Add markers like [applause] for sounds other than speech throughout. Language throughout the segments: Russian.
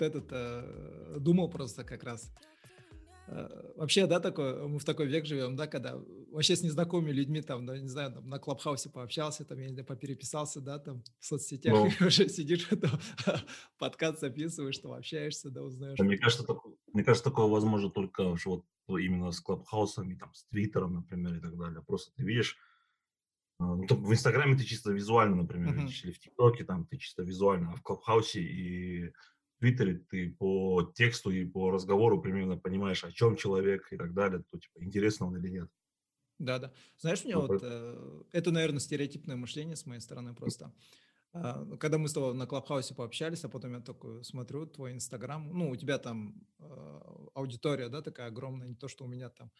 вот этот э, думал просто как раз. Э, вообще, да, такой, мы в такой век живем, да, когда вообще с незнакомыми людьми, там, да, не знаю, там, на Клабхаусе пообщался, там, я не знаю, попереписался, да, там, в соцсетях, ну, и [laughs] уже сидишь, там, [laughs] подкаст записываешь, там, общаешься, да, узнаешь. Мне кажется, такое, мне кажется, такое возможно только вот именно с Клабхаусами, там, с Твиттером, например, и так далее. Просто ты видишь, э, ну, в Инстаграме ты чисто визуально, например, uh-huh. или в ТикТоке там ты чисто визуально, а в Клабхаусе и Твиттере ты по тексту и по разговору примерно понимаешь, о чем человек и так далее, то типа интересно он или нет. Да, да. Знаешь, мне ну, вот э, это, наверное, стереотипное мышление с моей стороны просто. А, ну, когда мы с тобой на Клабхаусе пообщались, а потом я такой смотрю твой Инстаграм, ну, у тебя там э, аудитория, да, такая огромная, не то, что у меня там.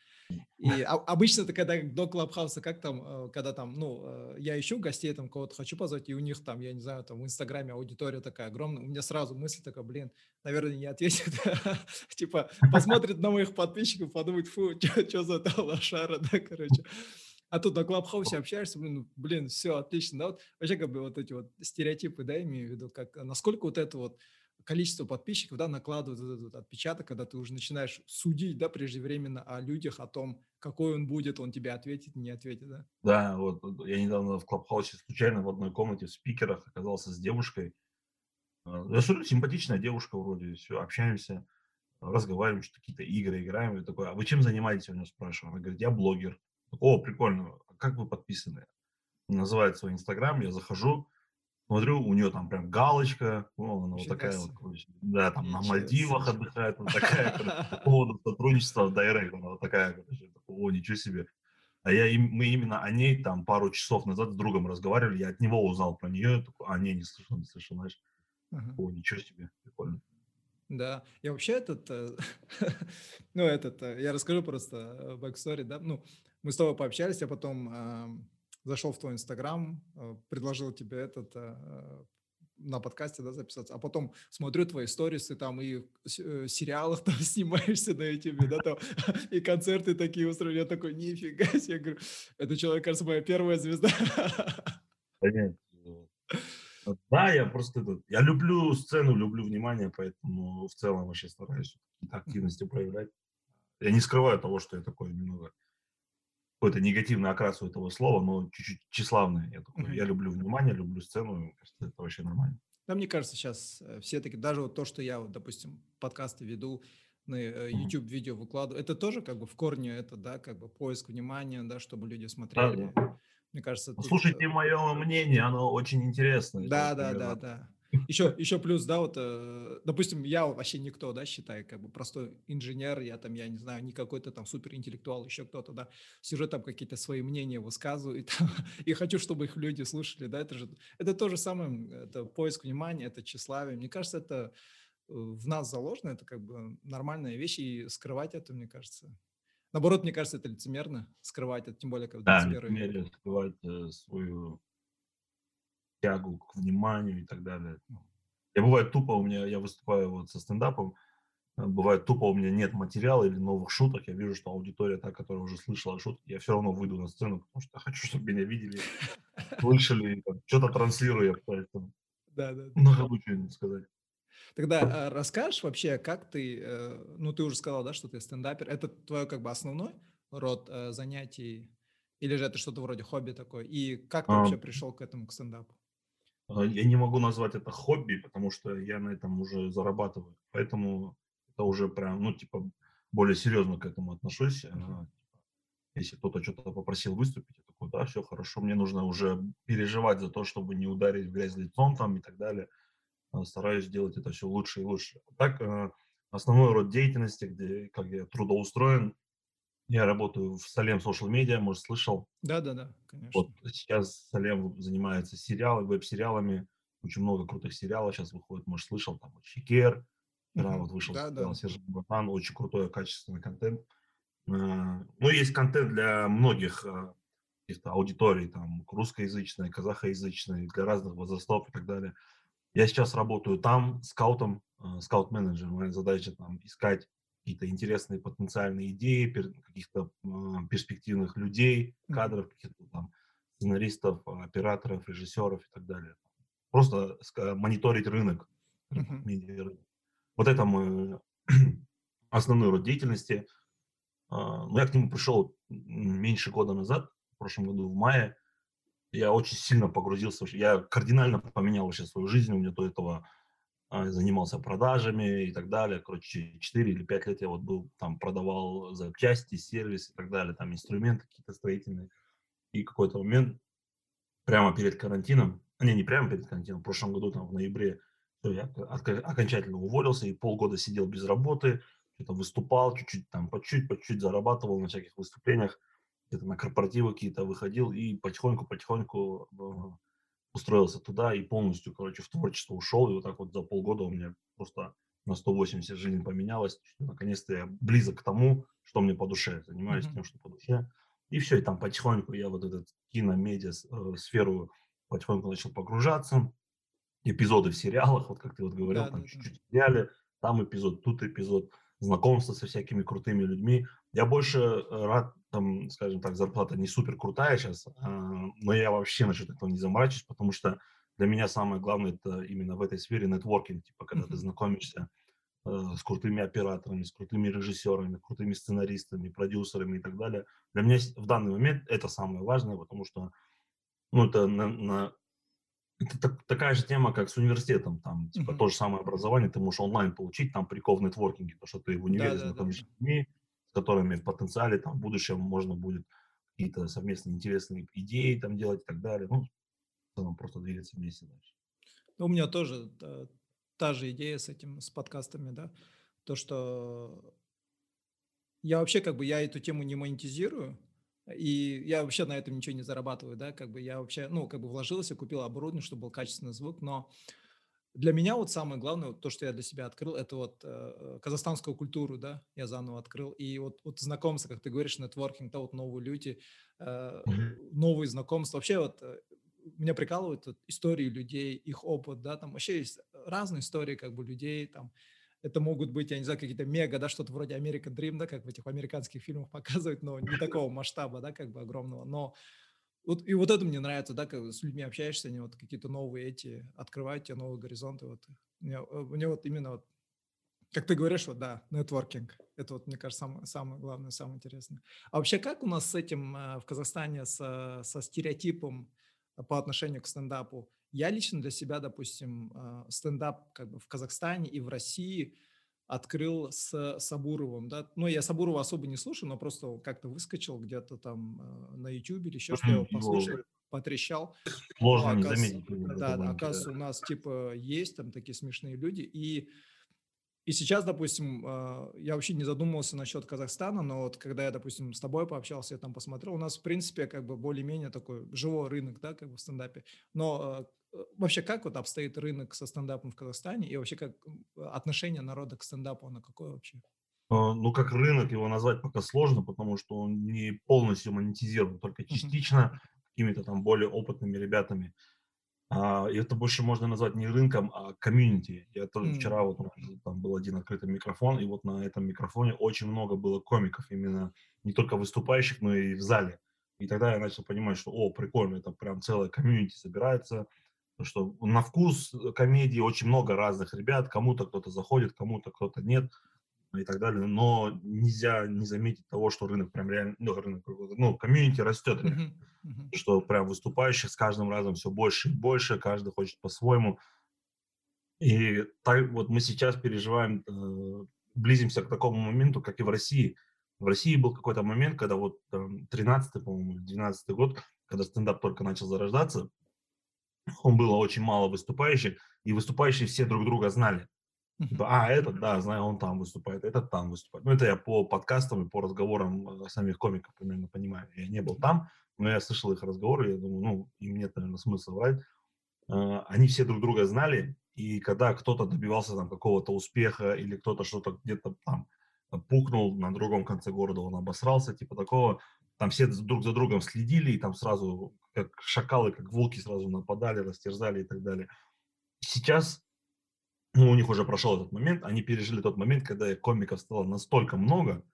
И а, обычно ты когда до Клабхауса, как там, когда там, ну, я ищу гостей, там, кого-то хочу позвать, и у них там, я не знаю, там в Инстаграме аудитория такая огромная, у меня сразу мысль такая, блин, наверное, не ответит, [laughs] типа, посмотрит на моих подписчиков, подумает, фу, что за та лошара, да, короче. А тут на Клабхаусе общаешься, блин, блин, все отлично, да, вот вообще как бы вот эти вот стереотипы, да, имею в виду, как, насколько вот это вот количество подписчиков, да, накладывает этот, этот отпечаток, когда ты уже начинаешь судить, да, преждевременно о людях, о том, какой он будет, он тебе ответит, не ответит, да? Да, вот я недавно в Клабхаусе случайно в одной комнате в спикерах оказался с девушкой. А, я смотрю, симпатичная девушка вроде, все, общаемся, разговариваем, что какие-то игры играем. Я такой, а вы чем занимаетесь? У нее спрашиваю. Она говорит, я блогер. О, прикольно, а как вы подписаны? Называет свой инстаграм, я захожу, смотрю, у нее там прям галочка, о, [laughs] она вот такая вот, да, там на Мальдивах отдыхает, вот такая, по поводу сотрудничества в Директ, она вот такая, короче, о, ничего себе. А я, мы именно о ней там пару часов назад с другом разговаривали, я от него узнал про нее, такой, а, не, не слышал, не слышал, знаешь. О, ничего себе, прикольно. Да, я вообще этот, э, [laughs] ну этот, э, я расскажу просто backstory, да, ну мы с тобой пообщались, я потом э, зашел в твой инстаграм, э, предложил тебе этот э, на подкасте да, записаться, а потом смотрю твои сторисы там и э, сериалах [laughs] там снимаешься на YouTube, да, там, [laughs] и концерты такие устроили, я такой, нифига себе, я говорю, это человек, кажется, моя первая звезда. Понятно. Да, я просто, я люблю сцену, люблю внимание, поэтому в целом вообще стараюсь активности проявлять. Я не скрываю того, что я такой немного какой-то негативный окрас у этого слова, но чуть-чуть тщеславное. Я, такой, mm-hmm. я люблю внимание, люблю сцену, кажется, это вообще нормально. Да, мне кажется, сейчас э, все-таки, даже вот то, что я, вот, допустим, подкасты веду, на э, YouTube видео выкладываю, это тоже как бы в корне это, да, как бы поиск внимания, да, чтобы люди смотрели. Да, да. Мне кажется, тут... слушайте мое мнение, оно очень интересное. Да, да, да, да. Еще, еще плюс, да, вот, э, допустим, я вообще никто, да, считаю, как бы простой инженер, я там, я не знаю, не какой-то там суперинтеллектуал, еще кто-то, да, сижу там какие-то свои мнения высказываю, и, там, [laughs] и хочу, чтобы их люди слушали, да, это же, это то же самое, это поиск внимания, это тщеславие, мне кажется, это э, в нас заложено, это как бы нормальная вещь, и скрывать это, мне кажется, Наоборот, мне кажется, это лицемерно скрывать это, тем более, когда да, лицемерие скрывать э, свою тягу к вниманию и так далее. Ну, я бывает тупо, у меня, я выступаю вот со стендапом, э, бывает тупо, у меня нет материала или новых шуток, я вижу, что аудитория та, которая уже слышала шутки, я все равно выйду на сцену, потому что я хочу, [laughs] чтобы меня видели, слышали, что-то транслирую, поэтому да, да, да. на ходу что-нибудь сказать. Тогда э, расскажешь вообще, как ты, э, ну ты уже сказал, да, что ты стендапер, это твой как бы основной род э, занятий, или же это что-то вроде хобби такое, и как ты а, вообще пришел к этому, к стендапу? А, я не могу назвать это хобби, потому что я на этом уже зарабатываю. Поэтому это уже прям, ну, типа, более серьезно к этому отношусь. А, если кто-то что-то попросил выступить, я такой, да, все хорошо, мне нужно уже переживать за то, чтобы не ударить в грязь лицом там и так далее. А, стараюсь делать это все лучше и лучше. Так, основной род деятельности, где, как я трудоустроен, я работаю в Салем Social Media, может, слышал? Да, да, да, конечно. Вот сейчас Салем занимается сериалами, веб-сериалами. Очень много крутых сериалов сейчас выходит, может, слышал, там, Шикер, вчера вот вышел да, да. Сержант Батан, очень крутой, качественный контент. А, ну, есть контент для многих а, каких-то аудиторий, там, русскоязычной, казахоязычной, для разных возрастов и так далее. Я сейчас работаю там скаутом, а, скаут-менеджером. Моя задача там искать какие-то интересные потенциальные идеи, каких-то перспективных людей, кадров, каких-то там сценаристов, операторов, режиссеров и так далее. Просто мониторить рынок, медиа Вот это мой [clears throat] основной род деятельности. А, но я к нему пришел меньше года назад, в прошлом году, в мае. Я очень сильно погрузился. Я кардинально поменял вообще свою жизнь. У меня до этого занимался продажами и так далее. Короче, 4 или 5 лет я вот был, там, продавал запчасти, сервис и так далее, там, инструменты какие-то строительные. И какой-то момент, прямо перед карантином, не, не прямо перед карантином, в прошлом году, там, в ноябре, я окончательно уволился и полгода сидел без работы, что-то выступал, чуть-чуть там, по чуть-чуть, по чуть зарабатывал на всяких выступлениях, где-то на корпоративы какие-то выходил и потихоньку-потихоньку устроился туда и полностью, короче, в творчество ушел. И вот так вот за полгода у меня просто на 180 жизнь поменялась. Наконец-то я близок к тому, что мне по душе. Занимаюсь mm-hmm. тем, что по душе. И все, и там потихоньку я вот этот кино-медиа э, сферу потихоньку начал погружаться. Эпизоды в сериалах, вот как ты вот говорил, да, там да, чуть-чуть да. сериале, там эпизод, тут эпизод знакомство со всякими крутыми людьми. Я больше э, рад, там, скажем так, зарплата не супер крутая сейчас, а, но я вообще насчет этого не заморачиваюсь, потому что для меня самое главное это именно в этой сфере нетворкинг, типа когда ты знакомишься э, с крутыми операторами, с крутыми режиссерами, крутыми сценаристами, продюсерами и так далее. Для меня в данный момент это самое важное, потому что ну, это на, на это так, такая же тема, как с университетом. Там, типа, uh-huh. то же самое образование ты можешь онлайн получить, там прикол в нетворкинге, то, что ты в универе да, знакомишься да, да. с людьми, с которыми в потенциале там, в будущем можно будет какие-то совместные интересные идеи там делать и так далее. Ну, в просто двигаться вместе дальше. Ну, у меня тоже та, та же идея с этим, с подкастами, да, то, что я вообще как бы, я эту тему не монетизирую, и я вообще на этом ничего не зарабатываю, да, как бы я вообще, ну, как бы вложился, купил оборудование, чтобы был качественный звук, но для меня вот самое главное, вот то, что я для себя открыл, это вот э, казахстанскую культуру, да, я заново открыл. И вот, вот знакомство, как ты говоришь, нетворкинг, да, вот новые люди, э, новые знакомства. Вообще вот э, меня прикалывают вот, истории людей, их опыт, да, там вообще есть разные истории как бы людей, там, это могут быть, я не знаю, какие-то мега, да, что-то вроде American Dream, да, как в этих американских фильмах [laughs] показывают, но не такого масштаба, да, как бы огромного, но вот, и вот это мне нравится, да, как с людьми общаешься, они вот какие-то новые эти, открывают тебе новые горизонты, вот. Мне, э, мне вот именно вот, как ты говоришь, вот, да, нетворкинг, это вот, мне кажется, самое, самое главное, самое интересное. А вообще, как у нас с этим э, в Казахстане, со, со стереотипом по отношению к стендапу? Я лично для себя, допустим, стендап как бы в Казахстане и в России открыл с Сабуровым, да, ну, я Сабурова особо не слушаю, но просто как-то выскочил где-то там а, на YouTube или еще что, я его послушал, потрещал. Сложно ну, не заметить. Да, да, оказывается, у нас, типа, есть там такие смешные люди, и и сейчас, допустим, а, я вообще не задумывался насчет Казахстана, но вот когда я, допустим, с тобой пообщался, я там посмотрел, у нас, в принципе, как бы более-менее такой живой рынок, да, как бы в стендапе. Но Э, вообще как вот обстоит рынок со стендапом в Казахстане и вообще как отношение народа к стендапу, оно какое вообще? А, ну, как рынок его назвать пока сложно, потому что он не полностью монетизирован, только частично какими-то там более опытными ребятами. А, и это больше можно назвать не рынком, а комьюнити. Я тоже mm. вчера вот там был один открытый микрофон, и вот на этом микрофоне очень много было комиков, именно не только выступающих, но и в зале. И тогда я начал понимать, что, о, прикольно, это прям целая комьюнити собирается, что на вкус комедии очень много разных ребят, кому-то кто-то заходит, кому-то кто-то нет и так далее, но нельзя не заметить того, что рынок прям реально, ну, рынок, ну, комьюнити растет, uh-huh. Uh-huh. что прям выступающих с каждым разом все больше и больше, каждый хочет по-своему. И так вот мы сейчас переживаем, э, близимся к такому моменту, как и в России. В России был какой-то момент, когда вот 13-й, по-моему, 12-й год, когда стендап только начал зарождаться, было очень мало выступающих, и выступающие все друг друга знали. Типа, а, этот, да, знаю, он там выступает, этот там выступает. Ну, это я по подкастам и по разговорам э, самих комиков примерно понимаю. Я не был там, но я слышал их разговоры, я думаю, ну, им нет, наверное, смысла врать. А, они все друг друга знали, и когда кто-то добивался там какого-то успеха или кто-то что-то где-то там пукнул на другом конце города, он обосрался, типа такого, там все друг за другом следили, и там сразу как шакалы, как волки сразу нападали, растерзали и так далее. Сейчас ну, у них уже прошел этот момент, они пережили тот момент, когда комиков стало настолько много,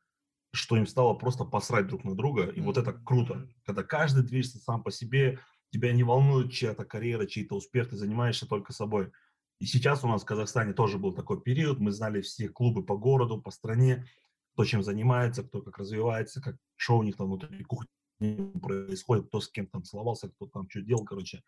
что им стало просто посрать друг на друга, и mm-hmm. вот это круто, когда каждый движется сам по себе, тебя не волнует чья-то карьера, чей-то успех, ты занимаешься только собой. И сейчас у нас в Казахстане тоже был такой период, мы знали все клубы по городу, по стране, кто чем занимается, кто как развивается, как что у них там внутри кухни происходит, кто с кем там целовался, кто там что делал, короче.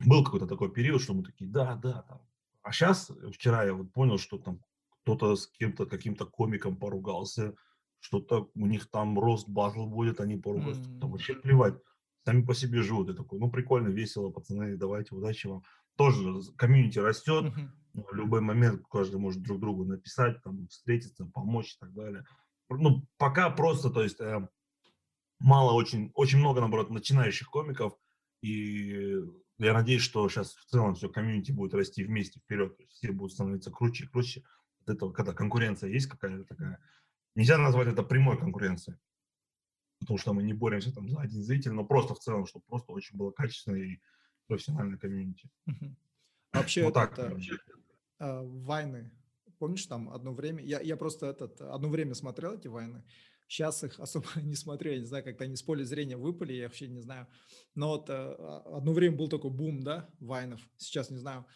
Был какой-то такой период, что мы такие, да, да, там. А сейчас, вчера я вот понял, что там кто-то с кем-то, каким-то комиком поругался, что-то у них там рост батл будет, они поругаются, mm-hmm. там вообще плевать, сами по себе живут. Я такой, ну прикольно, весело, пацаны, давайте, удачи вам. Тоже комьюнити растет, mm-hmm. в любой момент каждый может друг другу написать, там, встретиться, помочь и так далее. Ну, пока просто, то есть, э, мало очень, очень много, наоборот, начинающих комиков, и я надеюсь, что сейчас в целом все комьюнити будет расти вместе вперед, все будут становиться круче и круче. От этого, когда конкуренция есть какая-то такая, нельзя назвать это прямой конкуренцией, потому что мы не боремся там за один зритель, но просто в целом, чтобы просто очень было качественное и профессиональное комьюнити. Вообще, вот так. Это, э, вайны, помнишь там одно время, я, я просто этот, одно время смотрел эти вайны, Сейчас их особо [laughs] не смотрю, я не знаю, как-то они с поля зрения выпали, я вообще не знаю. Но вот э, одно время был такой бум, да, вайнов, сейчас не знаю.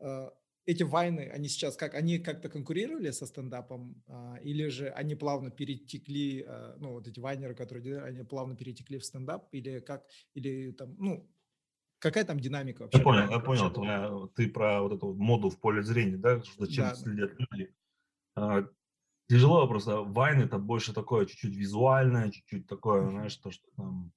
Э, эти вайны, они сейчас как, они как-то конкурировали со стендапом, э, или же они плавно перетекли, э, ну, вот эти вайнеры, которые они плавно перетекли в стендап, или как, или там, ну, какая там динамика вообще? Я понял, я понял, твоя, ты про вот эту моду в поле зрения, да, зачем да, следят люди. А, Тяжело просто. Вайн это больше такое чуть-чуть визуальное, чуть-чуть такое, знаешь, то, что там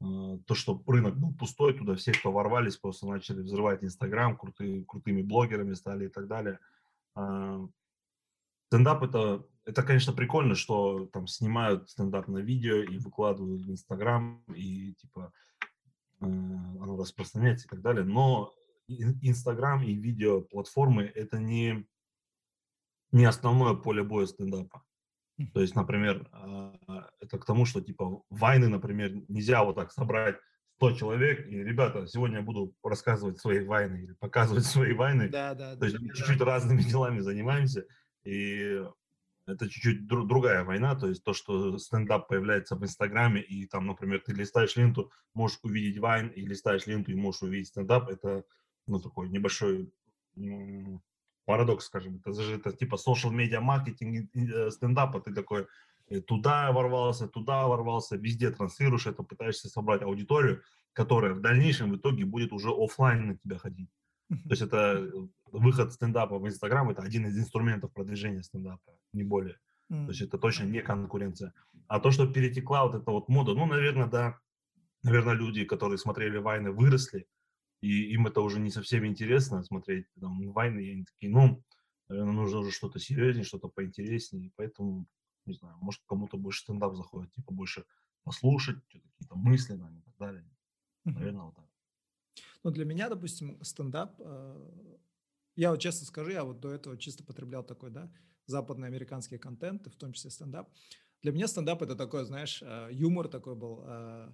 э, то, что рынок был пустой, туда все, кто ворвались, просто начали взрывать Инстаграм, крутые, крутыми блогерами стали и так далее. А, стендап это, это, конечно, прикольно, что там снимают стендап на видео и выкладывают в Инстаграм, и типа э, оно распространяется и так далее, но Инстаграм и видео платформы это не не основное поле боя стендапа. То есть, например, а, это к тому, что типа войны, например, нельзя вот так собрать 100 человек, и, ребята, сегодня я буду рассказывать свои войны или показывать [laughs] свои войны. Да, да, То есть да, чуть-чуть да. разными делами занимаемся, и это чуть-чуть дру- другая война, то есть то, что стендап появляется в Инстаграме, и там, например, ты листаешь ленту, можешь увидеть вайн, и листаешь ленту, и можешь увидеть стендап, это, ну, такой небольшой парадокс, скажем, это же это типа social media маркетинг э, стендапа, ты такой э, туда ворвался, туда ворвался, везде транслируешь это, пытаешься собрать аудиторию, которая в дальнейшем в итоге будет уже офлайн на тебя ходить. То есть это э, выход стендапа в Инстаграм, это один из инструментов продвижения стендапа, не более. То есть это точно не конкуренция. А то, что перетекла вот эта вот мода, ну, наверное, да, наверное, люди, которые смотрели Вайны, выросли, и им это уже не совсем интересно смотреть там войны, и они такие, ну, наверное, нужно уже что-то серьезнее, что-то поинтереснее, поэтому, не знаю, может, кому-то больше стендап заходит, типа больше послушать, какие-то мысли там, и так далее. Наверное, вот так. Ну, для меня, допустим, стендап, э, я вот честно скажу, я вот до этого чисто потреблял такой, да, западноамериканский контент, в том числе стендап. Для меня стендап это такой, знаешь, э, юмор такой был, э,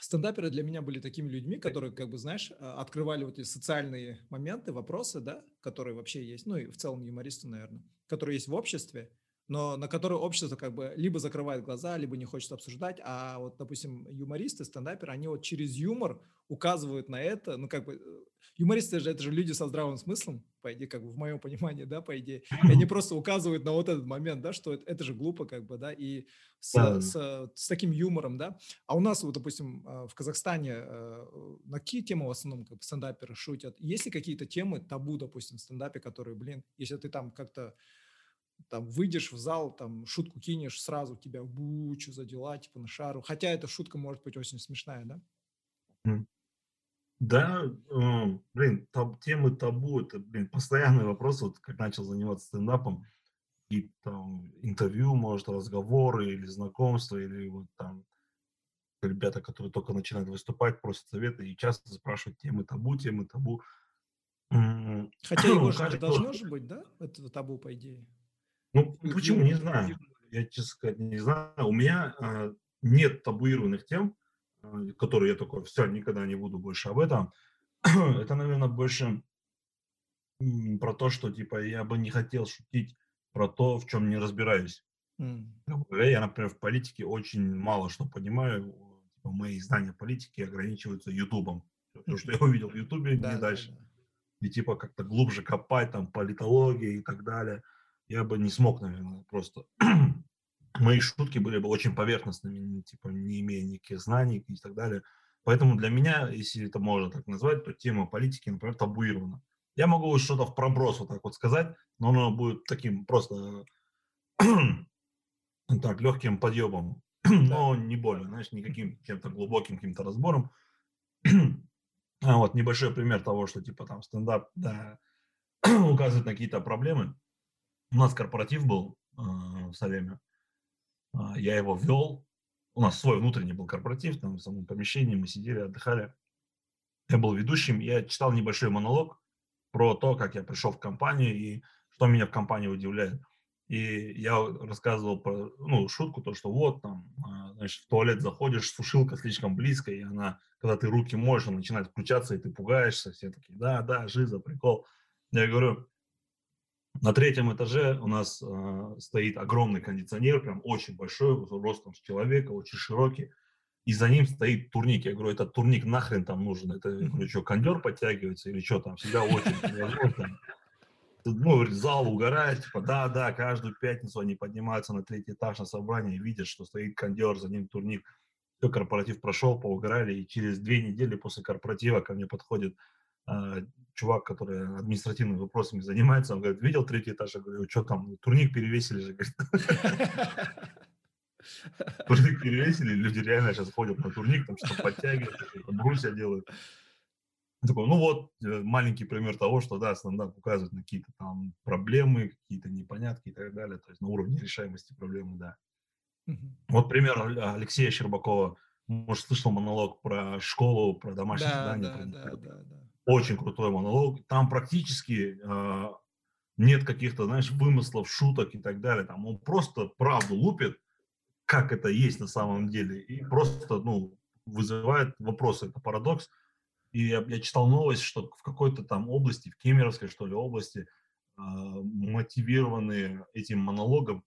стендаперы для меня были такими людьми, которые, как бы, знаешь, а, открывали вот эти социальные моменты, вопросы, да, которые вообще есть, ну и в целом юмористы, наверное, которые есть в обществе, но на которые общество как бы либо закрывает глаза, либо не хочет обсуждать, а вот, допустим, юмористы, стендаперы, они вот через юмор указывают на это, ну, как бы, э, юмористы же, это же люди со здравым смыслом, по идее, как бы в моем понимании, да, по идее, и они просто указывают на вот этот момент, да, что это, это же глупо, как бы, да, и с, да. с, с таким юмором, да, а у нас, вот, допустим, э, в Казахстане э, на какие темы в основном как бы стендаперы шутят? Есть ли какие-то темы табу, допустим, в стендапе, которые, блин, если ты там как-то там выйдешь в зал, там шутку кинешь, сразу тебя бучу за дела, типа на шару. Хотя эта шутка может быть очень смешная, да? Да, э, блин, таб, темы табу, это, блин, постоянный вопрос, вот как начал заниматься стендапом, и там интервью, может, разговоры или знакомства, или вот там ребята, которые только начинают выступать, просят советы и часто спрашивают темы табу, темы табу. Хотя его [coughs] же должно же быть, да, это табу, по идее? Ну, почему, не знаю. Я, честно сказать, не знаю. У меня э, нет табуированных тем, э, которые я такой, все, никогда не буду больше об этом. [clears throat] Это, наверное, больше про то, что, типа, я бы не хотел шутить про то, в чем не разбираюсь. Mm. Я, например, в политике очень мало что понимаю. Типа, мои знания политики ограничиваются Ютубом. То, что я [laughs] увидел в Ютубе, не дальше. и типа как-то глубже копать, там, политология и так далее, я бы не смог, наверное, просто. [clears throat] Мои шутки были бы очень поверхностными, типа не имея никаких знаний и так далее. Поэтому для меня, если это можно так назвать, то тема политики, например, табуирована. Я могу что-то в проброс вот так вот сказать, но оно будет таким просто [clears throat] так, легким подъемом, [clears throat] но не более, знаешь, никаким чем-то глубоким каким-то разбором. а вот небольшой пример того, что типа там стендап да, указывает на какие-то проблемы. У нас корпоратив был э, в Салеме, э, я его вел, у нас свой внутренний был корпоратив, там в самом помещении мы сидели, отдыхали. Я был ведущим, я читал небольшой монолог про то, как я пришел в компанию и что меня в компании удивляет. И я рассказывал про, ну, шутку, то, что вот там, а, значит, в туалет заходишь, сушилка слишком близко, и она, когда ты руки можешь, она начинает включаться, и ты пугаешься, все такие, да, да, жиза, прикол. Я говорю, на третьем этаже у нас э, стоит огромный кондиционер, прям очень большой, ростом с человека, очень широкий. И за ним стоит турник. Я говорю, этот турник нахрен там нужен? Это, я говорю, что, кондер подтягивается или что там? Всегда очень ну, зал угорает, типа, да, да, каждую пятницу они поднимаются на третий этаж на собрание, видят, что стоит кондер, за ним турник. Все, корпоратив прошел, поугорали, и через две недели после корпоратива ко мне подходит чувак, который административными вопросами занимается, он говорит, видел третий этаж? Я говорю, что там, турник перевесили же, говорит. [laughs] Турник перевесили, люди реально сейчас ходят на турник, там что-то подтягивают, брусья делают. Такой, ну вот, э, маленький пример того, что, да, стендап указывает на какие-то там проблемы, какие-то непонятки и так далее, то есть на уровне решаемости проблемы, да. Вот пример Алексея Щербакова, может, слышал монолог про школу, про домашнее да, задание. Да, да, да, да. Очень крутой монолог. Там практически э, нет каких-то, знаешь, вымыслов, шуток и так далее. Там он просто правду лупит, как это есть на самом деле, и просто, ну, вызывает вопросы. Это парадокс. И я, я читал новость, что в какой-то там области, в Кемеровской, что ли, области, э, мотивированные этим монологом,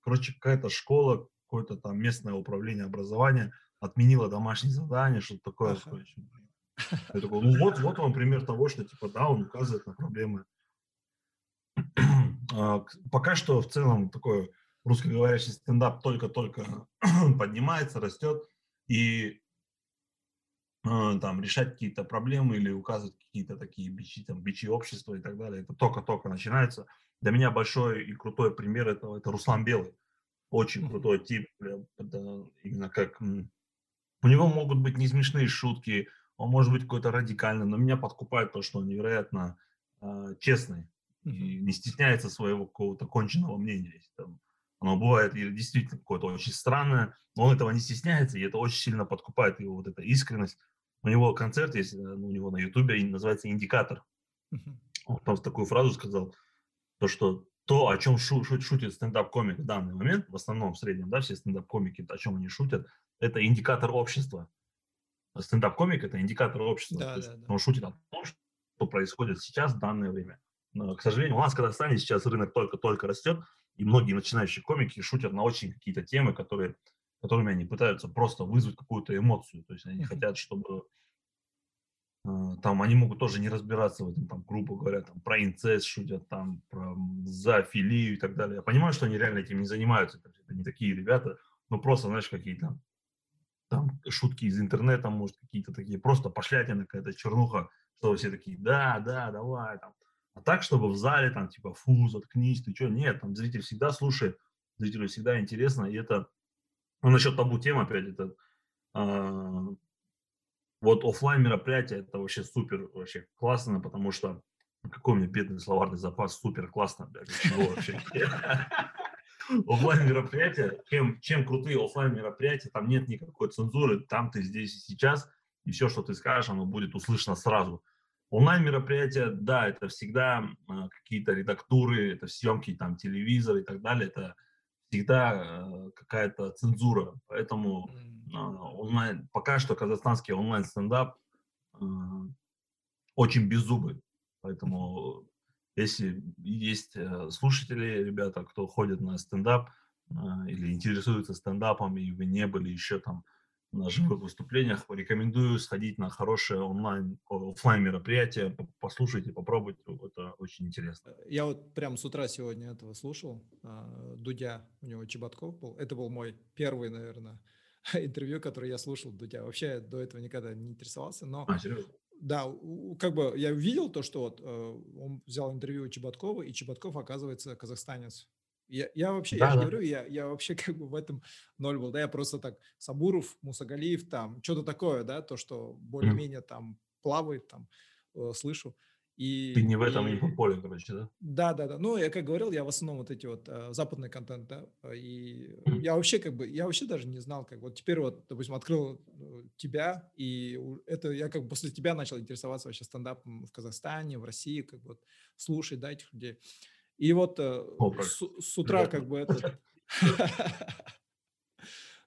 короче, какая-то школа, какое-то там местное управление образования отменило домашнее задание, что-то такое. Ага. Я такой, ну вот, вот вам пример того, что типа, да, он указывает на проблемы. [clears throat] А, пока что в целом такой русскоговорящий стендап только-только [clears throat] поднимается, растет, и а, там решать какие-то проблемы или указывать какие-то такие бичи, там, бичи общества и так далее. Это только-только начинается. Для меня большой и крутой пример этого – это Руслан Белый. Очень крутой тип, именно как... У него могут быть не смешные шутки, он может быть какой-то радикальный, но меня подкупает то, что он невероятно э, честный и не стесняется своего какого-то конченного мнения. Там оно бывает или действительно какое-то очень странное, но он этого не стесняется, и это очень сильно подкупает его вот эта искренность. У него концерт есть, э, ну, у него на Ютубе называется «Индикатор». Он просто такую фразу сказал, то, что то, о чем шу, шу, шутит стендап-комик в данный момент, в основном в среднем, да, все стендап-комики, о чем они шутят, это индикатор общества. Стендап-комик – это индикатор общества. Да, есть, да, да. Он шутит о том, что происходит сейчас в данное время. Но, к сожалению, у нас в Казахстане сейчас рынок только-только растет, и многие начинающие комики шутят на очень какие-то темы, которые которыми они пытаются просто вызвать какую-то эмоцию. То есть они mm-hmm. хотят, чтобы э, там они могут тоже не разбираться в этом, там, грубо говоря, там, про инцест шутят, там, про зоофилию и так далее. Я понимаю, что они реально этим не занимаются, это не такие ребята, но просто, знаешь, какие-то там шутки из интернета, может, какие-то такие, просто пошлятина какая-то чернуха, что все такие, да, да, давай, там. А так, чтобы в зале, там, типа, фу, заткнись, ты что, нет, там, зритель всегда слушает, зрителю всегда интересно, и это ну, насчет табу тем, опять, это э, вот офлайн мероприятие, это вообще супер, вообще классно, потому что какой у меня бедный словарный запас, супер классно, блядь, чего вообще. [laughs] [laughs] Офлайн мероприятия, чем, чем крутые офлайн мероприятия, там нет никакой цензуры, там ты здесь и сейчас, и все, что ты скажешь, оно будет услышано сразу. Онлайн мероприятия, да, это всегда э, какие-то редактуры, это съемки, там, телевизор и так далее, это всегда э, какая-то цензура. Поэтому э, онлайн, пока что казахстанский онлайн-стендап э, очень беззубый. Поэтому если есть слушатели, ребята, кто ходит на стендап или интересуются стендапом, и вы не были еще там на живых выступлениях. Рекомендую сходить на хорошее онлайн, офлайн мероприятие, послушайте, попробуйте, это очень интересно. Я вот прям с утра сегодня этого слушал, а, Дудя, у него Чеботков был, это был мой первый, наверное, [laughs] интервью, которое я слушал Дудя. Вообще до этого никогда не интересовался, но... А? Да, как бы я видел то, что вот э, он взял интервью у Чеботкова, и Чеботков, оказывается, казахстанец. Я, я вообще, да, я да. говорю, я, я вообще [laughs] как бы в этом ноль был, да, я просто так, Сабуров, Мусагалиев, там, что-то такое, да, то, что более-менее там плавает, там, э, слышу. И, Ты не в этом и, поле, короче, да? Да, да, да. Ну, я как говорил, я в основном вот эти вот э, западный контент, да, и mm-hmm. я вообще как бы, я вообще даже не знал, как вот теперь вот, допустим, открыл э, тебя, и это я как бы после тебя начал интересоваться вообще стендапом в Казахстане, в России, как бы вот слушать, да, этих людей. И вот э, с, с утра как бы этот... [laughs] [laughs]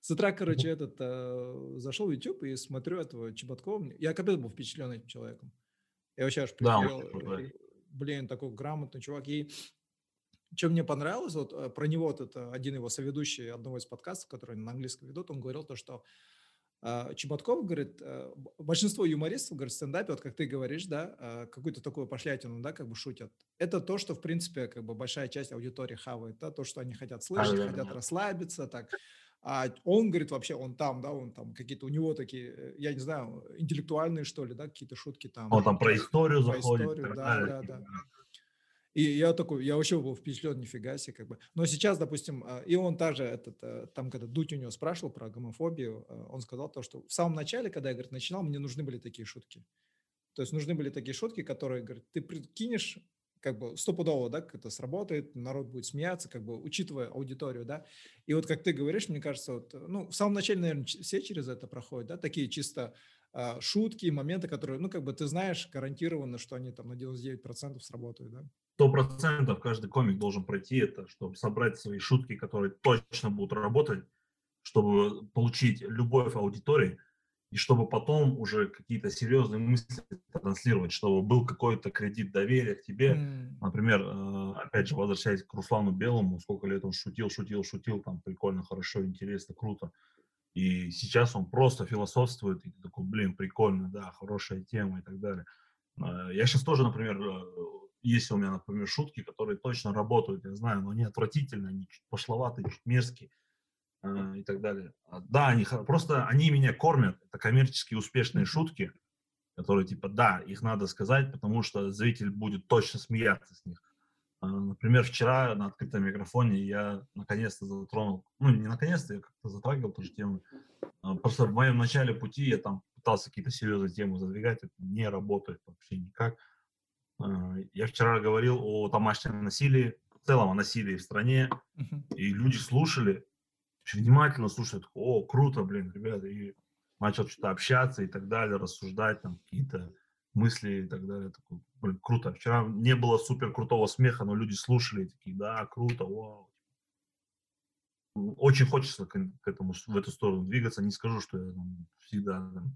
С утра, короче, этот э, зашел в YouTube и смотрю этого Чеботкова. Я капец был впечатлен этим человеком. Я вообще аж прифел, да, блин, такой грамотный чувак. И что мне понравилось, вот э, про него вот это один его соведущий одного из подкастов, который на английском ведут, он говорил то, что а, Чеботков говорит, э, большинство юмористов, говорит, в стендапе, вот как ты говоришь, да, какую-то такую пошлятину, да, как бы шутят. Это то, что, в принципе, как бы большая часть аудитории хавает, да, то, что они хотят слышать, а, хотят да. расслабиться, так. А он, говорит, вообще, он там, да, он там какие-то, у него такие, э, я не знаю, интеллектуальные, что ли, да, какие-то шутки там. Он там про историю про заходит. Историю, да, да, да. И я такой, я вообще был впечатлен, нифига себе, как бы. Но сейчас, допустим, а, и он также, этот, э, там, когда Дудь у него спрашивал про гомофобию, э, он сказал то, что в самом начале, когда я, говорит, начинал, мне нужны были такие шутки. То есть нужны были такие шутки, которые, говорит, ты прикинешь, как бы стопудово, да, как это сработает, народ будет смеяться, как бы учитывая аудиторию, да. И вот как ты говоришь, мне кажется, вот, ну, в самом начале, наверное, все через это проходят, да, такие чисто а, шутки, моменты, которые, ну, как бы ты знаешь гарантированно, что они там на 99% сработают, да? Сто процентов каждый комик должен пройти это, чтобы собрать свои шутки, которые точно будут работать, чтобы получить любовь аудитории, и чтобы потом уже какие-то серьезные мысли транслировать, чтобы был какой-то кредит доверия к тебе. Mm. Например, э, опять же, возвращаясь к Руслану Белому, сколько лет он шутил, шутил, шутил, там прикольно, хорошо, интересно, круто. И сейчас он просто философствует, и ты такой, блин, прикольно, да, хорошая тема и так далее. А, я сейчас тоже, например, э, есть у меня, например, шутки, которые точно работают, я знаю, но они отвратительные, они чуть пошловатые, чуть мерзкие и так далее. А, да, они просто, они меня кормят, это коммерчески успешные шутки, которые типа, да, их надо сказать, потому что зритель будет точно смеяться с них. А, например, вчера на открытом микрофоне я наконец-то затронул, ну не наконец-то, я как-то затрагивал тоже тему. А, просто в моем начале пути я там пытался какие-то серьезные темы задвигать, это не работает вообще никак. Я вчера говорил о домашнем насилии, в целом о насилии в стране, и люди слушали, внимательно слушают, о, круто, блин, ребята, и начал что-то общаться и так далее, рассуждать там какие-то мысли и так далее. Такой, блин, круто. Вчера не было супер крутого смеха, но люди слушали такие, да, круто, вау. Очень хочется к, к этому, в эту сторону двигаться. Не скажу, что я там, всегда там,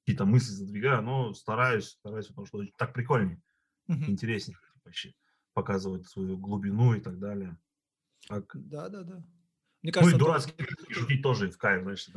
какие-то мысли задвигаю, но стараюсь, стараюсь, потому что так прикольнее, mm-hmm. интереснее вообще показывать свою глубину и так далее. Как... Да, да, да. Мне кажется, ну и дурацкие то... шутить тоже в кайф, знаешь.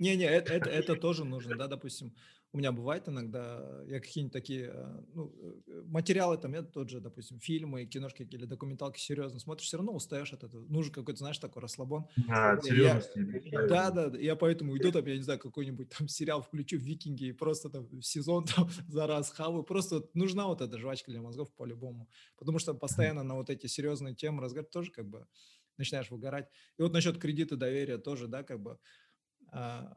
Не-не, это, это, это тоже нужно, да, допустим, у меня бывает иногда, я какие-нибудь такие, э, ну, э, материалы там, я тот же, допустим, фильмы, киношки или документалки серьезно смотришь, все равно устаешь от этого, нужен какой-то, знаешь, такой расслабон. А, серьезности. Да, да, я поэтому иду там, я не знаю, какой-нибудь там сериал включу, викинги, и просто там сезон там [laughs] за раз хаваю, просто нужна вот эта жвачка для мозгов по-любому, потому что постоянно на вот эти серьезные темы разговаривать тоже как бы начинаешь выгорать. И вот насчет кредита доверия тоже, да, как бы а,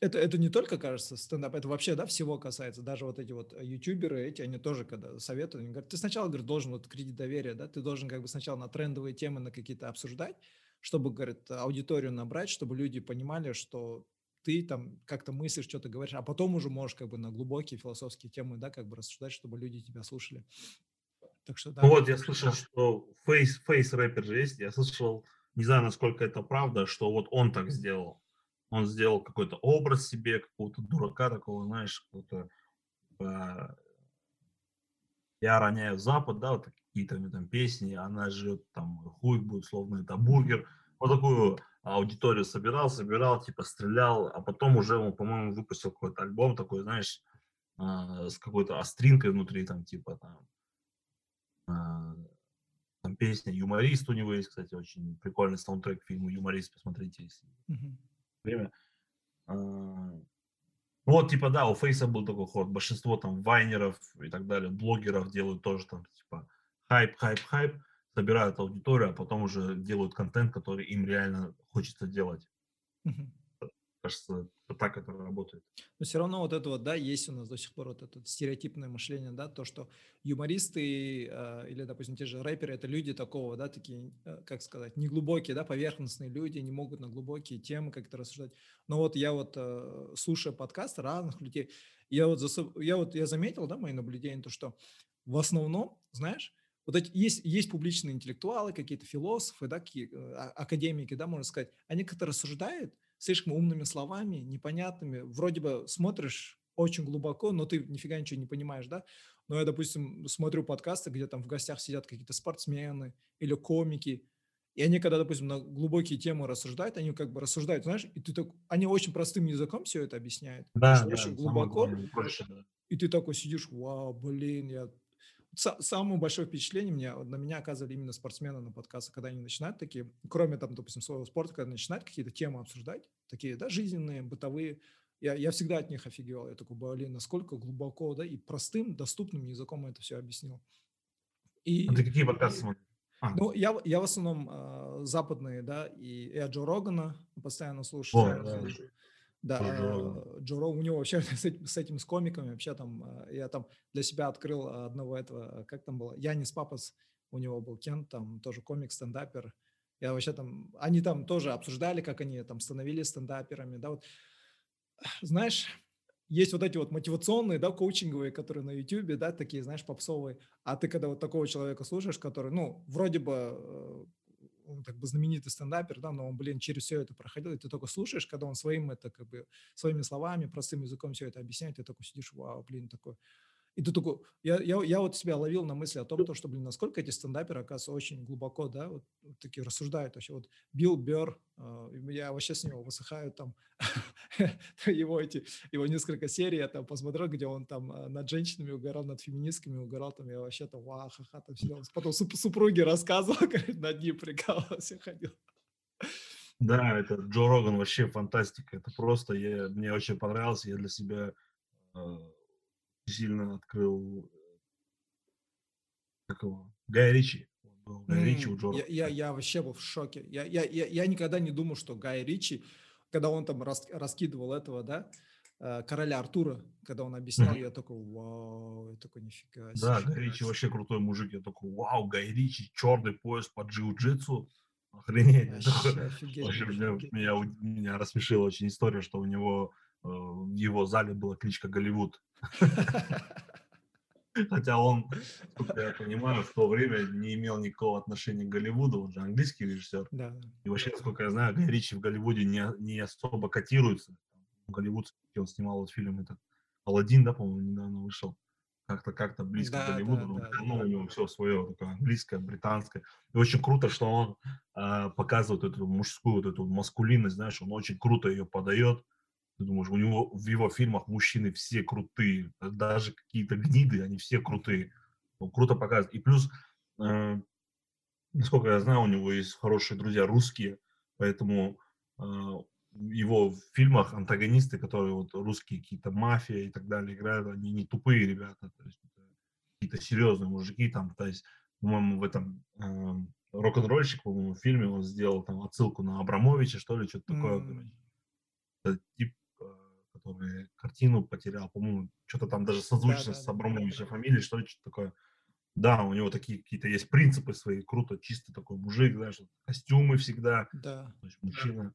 это, это не только, кажется, стендап, это вообще, да, всего касается. Даже вот эти вот ютуберы, эти, они тоже, когда советуют, они говорят, ты сначала, говорит, должен вот кредит доверия, да, ты должен как бы сначала на трендовые темы, на какие-то обсуждать, чтобы, говорит, аудиторию набрать, чтобы люди понимали, что ты там как-то мыслишь, что-то говоришь, а потом уже можешь как бы на глубокие философские темы, да, как бы рассуждать, чтобы люди тебя слушали. Так что, да. Ну вот я слышал, что фейс, фейс рэпер же есть. Я слышал, не знаю, насколько это правда, что вот он так сделал. Он сделал какой-то образ себе, какого-то дурака такого, знаешь, какого-то типа, я роняю Запад, да, вот какие-то там песни, она живет там, хуй будет, словно это бургер, вот такую аудиторию собирал, собирал, типа стрелял, а потом уже он, по-моему, выпустил какой-то альбом такой, знаешь, а, с какой-то остринкой внутри, там, типа, там, там песня «Юморист» у него есть, кстати, очень прикольный саундтрек к фильму «Юморист», посмотрите, если mm-hmm. время. А, вот, типа, да, у Фейса был такой ход. Большинство там вайнеров и так далее, блогеров делают тоже там, типа, хайп, хайп, хайп, собирают аудиторию, а потом уже делают контент, который им реально хочется делать. Mm-hmm кажется, так это работает. Но все равно вот это вот, да, есть у нас до сих пор вот это стереотипное мышление, да, то, что юмористы э, или, допустим, те же рэперы, это люди такого, да, такие, э, как сказать, неглубокие, да, поверхностные люди, не могут на глубокие темы как-то рассуждать. Но вот я вот, э, слушая подкасты разных людей, я вот, засоб... я вот, я заметил, да, мои наблюдения, то, что в основном, знаешь, вот эти, есть, есть публичные интеллектуалы, какие-то философы, да, какие, академики, да, можно сказать, они как-то рассуждают, слишком умными словами, непонятными. Вроде бы смотришь очень глубоко, но ты нифига ничего не понимаешь, да? Но я, допустим, смотрю подкасты, где там в гостях сидят какие-то спортсмены или комики, и они, когда, допустим, на глубокие темы рассуждают, они как бы рассуждают, знаешь, и ты так, они очень простым языком все это объясняют, да, да, очень глубоко, проще, да. и ты такой сидишь, вау, блин, я самое большое впечатление мне, на меня оказывали именно спортсмены на подкастах, когда они начинают такие, кроме там, допустим, своего спорта, когда начинают какие-то темы обсуждать, такие, да, жизненные, бытовые, я, я всегда от них офигевал. Я такой, блин, насколько глубоко, да, и простым, доступным языком это все объяснил. И, а ты какие подкасты смотришь? А. Ну, я, я в основном э, западные, да, и я Джо Рогана постоянно слушаю. О, да. Да, Джо, Джо Роган, у него вообще [laughs] с этим, с этим, с комиками, вообще там, э, я там для себя открыл одного этого, как там было, Янис Папас, у него был Кен, там тоже комик, стендапер. Я вообще там, они там тоже обсуждали, как они там становились стендаперами, да, вот. Знаешь, есть вот эти вот мотивационные, да, коучинговые, которые на YouTube, да, такие, знаешь, попсовые, а ты когда вот такого человека слушаешь, который, ну, вроде бы э, он как бы знаменитый стендапер, да, но он, блин, через все это проходил, и ты только слушаешь, когда он своим это как бы своими словами, простым языком все это объясняет, ты такой сидишь, вау, блин, такой, и ты такой, я, я, я вот себя ловил на мысли о том, то, что, блин, насколько эти стендаперы, оказывается, очень глубоко, да, вот, вот такие рассуждают вообще. Вот Билл Берр, э, я вообще с него высыхаю [laughs] там, его эти, его несколько серий я там посмотрел, где он там э, над женщинами угорал, над феминистками угорал, там я вообще там, ва, ха-ха, там сидел. Потом суп, супруги рассказывал, [laughs] над ним прикалывался, ходил. Да, это Джо Роган вообще фантастика. Это просто, я, мне очень понравилось, я для себя э, сильно открыл такого Гая Ричи. Гай Ричи у Джо я, я, я вообще был в шоке. Я, я, я, я никогда не думал, что Гай Ричи, когда он там рас, раскидывал этого, да, э, короля Артура, когда он объяснял, mm-hmm. я такой, вау, я такой, нифига себе. Да, Гай Ричи вообще крутой мужик, я такой, вау, Гай Ричи, черный пояс по джиу-джитсу, охренеть. [laughs] Вообще, офигеть, вообще офигеть. Меня, меня, меня рассмешила очень история, что у него Э, в его зале была кличка Голливуд. [laughs] Хотя он, я понимаю, в то время не имел никакого отношения к Голливуду, он же английский режиссер. Да. И вообще, насколько я знаю, Гай Ричи в Голливуде не, не особо котируется. Голливуд, он снимал вот фильм этот Алладин, да, по-моему, недавно вышел. Как-то как-то близко да, к Голливуду. Да, да, ну, да. у него все свое, такое английское, британское. И очень круто, что он э, показывает эту мужскую вот эту маскулинность, знаешь, он очень круто ее подает ты думаешь, у него в его фильмах мужчины все крутые, даже какие-то гниды, они все крутые. Он круто показывает. И плюс, э, насколько я знаю, у него есть хорошие друзья русские, поэтому э, его в фильмах антагонисты, которые вот русские какие-то мафия и так далее играют, они не тупые ребята, то есть какие-то серьезные мужики там, то есть, по-моему, в этом э, рок-н-ролльщик, по-моему, в фильме он сделал там отсылку на Абрамовича, что ли, что-то mm. такое. Тип, который картину потерял, по-моему, что-то там даже созвучно да, с Абрамовичем да. фамилией, что ли, что-то такое. Да, у него такие какие-то есть принципы свои, круто, чисто такой мужик, знаешь, костюмы всегда, да. Значит, мужчина.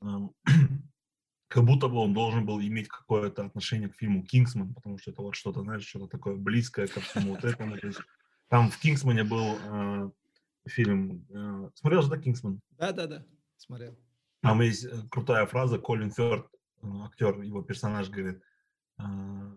[clears throat] Как будто бы он должен был иметь какое-то отношение к фильму «Кингсман», потому что это вот что-то, знаешь, что-то такое близкое ко всему вот этому. То есть, там в «Кингсмане» был э, фильм, э, смотрел же, да, «Кингсман»? Да-да-да, смотрел. Там есть э, крутая фраза, Колин Фёрд актер, его персонаж говорит, а,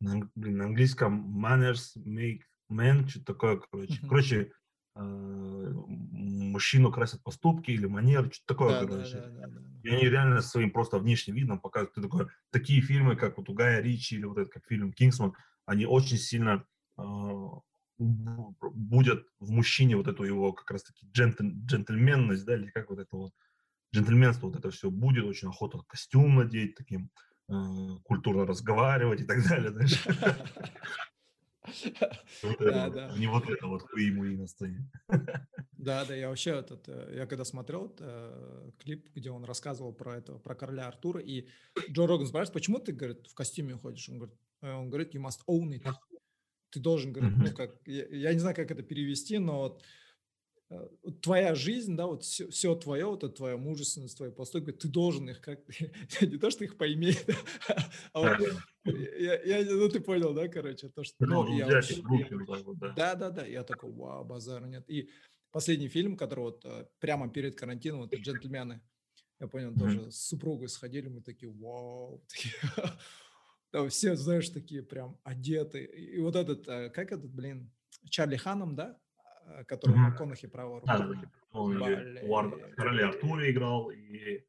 на, блин, на английском manners make men, что-то такое, короче. Uh-huh. Короче, мужчину красят поступки или манеры, что-то такое, да, короче. Да, да, да, да. И они реально своим просто внешним видом показывают. Ты такой, такие фильмы, как вот у Гая Ричи или вот этот как фильм «Кингсман», они очень сильно э, будет в мужчине вот эту его как раз-таки джентль, джентльменность, да, или как вот это вот джентльменство, вот это все будет, очень охота костюм надеть, таким э, культурно разговаривать и так [laughs] далее, знаешь. Не вот это вот ему и на сцене. [laughs] Да, да, я вообще этот, э, я когда смотрел э, клип, где он рассказывал про это, про короля Артура, и Джо Роган спрашивает, почему ты, говорит, в костюме ходишь? Он говорит, э, он говорит, you must own it. Ты должен, говорит, ну как, я, не знаю, как это перевести, но вот твоя жизнь, да, вот все, все твое, вот это твоя мужественность, твои поступки, ты должен их как [laughs] не то, что их поиметь, [laughs] а вот, я, я, ну ты понял, да, короче, то, что, ну, ну я вообще, да. да, да, да, я такой, вау, базара нет. И последний фильм, который вот э, прямо перед карантином, вот «Джентльмены», я понял, тоже с супругой сходили, мы такие, вау, [laughs] такие, там все, знаешь, такие прям одеты. И вот этот, э, как этот, блин, Чарли Ханом, да, Э, который mm-hmm. МакКонахи правая рука. Да, он в Короле Артуре играл и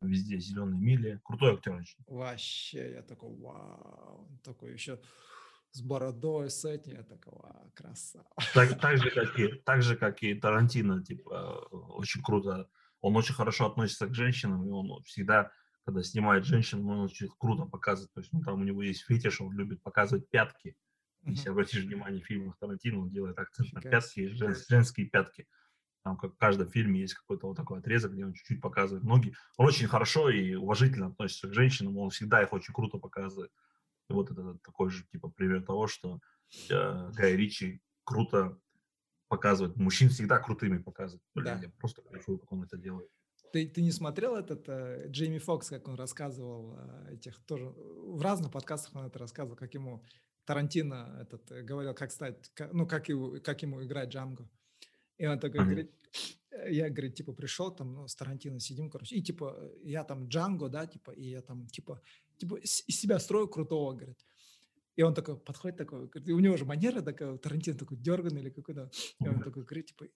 везде «Зеленые мили». Крутой актер очень. Вообще, я такой, вау. Такой еще с бородой, с этим, я такой, вау, красава. Так, так, же, как и, [laughs] так же, как и Тарантино, типа, очень круто. Он очень хорошо относится к женщинам, и он всегда, когда снимает женщин, он очень круто показывает. То есть, ну, там у него есть фетиш, он любит показывать пятки. Если обратишь внимание в фильмах Тарантино, он делает акцент на пятки, жен, женские пятки. Там как в каждом фильме есть какой-то вот такой отрезок, где он чуть-чуть показывает ноги. Он очень хорошо и уважительно относится к женщинам, он всегда их очень круто показывает. И вот это такой же типа пример того, что э, Гай Ричи круто показывает. Мужчин всегда крутыми показывает. Да. я просто кайфую, как он это делает. Ты, ты не смотрел этот э, Джейми Фокс, как он рассказывал э, этих тоже в разных подкастах он это рассказывал, как ему Тарантино этот э, говорил, как стать, ну, как, его, как ему играть Джанго. И он такой mm-hmm. говорит, э, я, говорит, типа, пришел там, ну, с Тарантино сидим, короче, и, типа, я там Джанго, да, типа, и я там, типа, типа, из себя строю крутого, говорит. И он такой подходит такой, говорит, и у него же манера такая, Тарантино такой дерганный или какой-то. И он такой говорит, типа,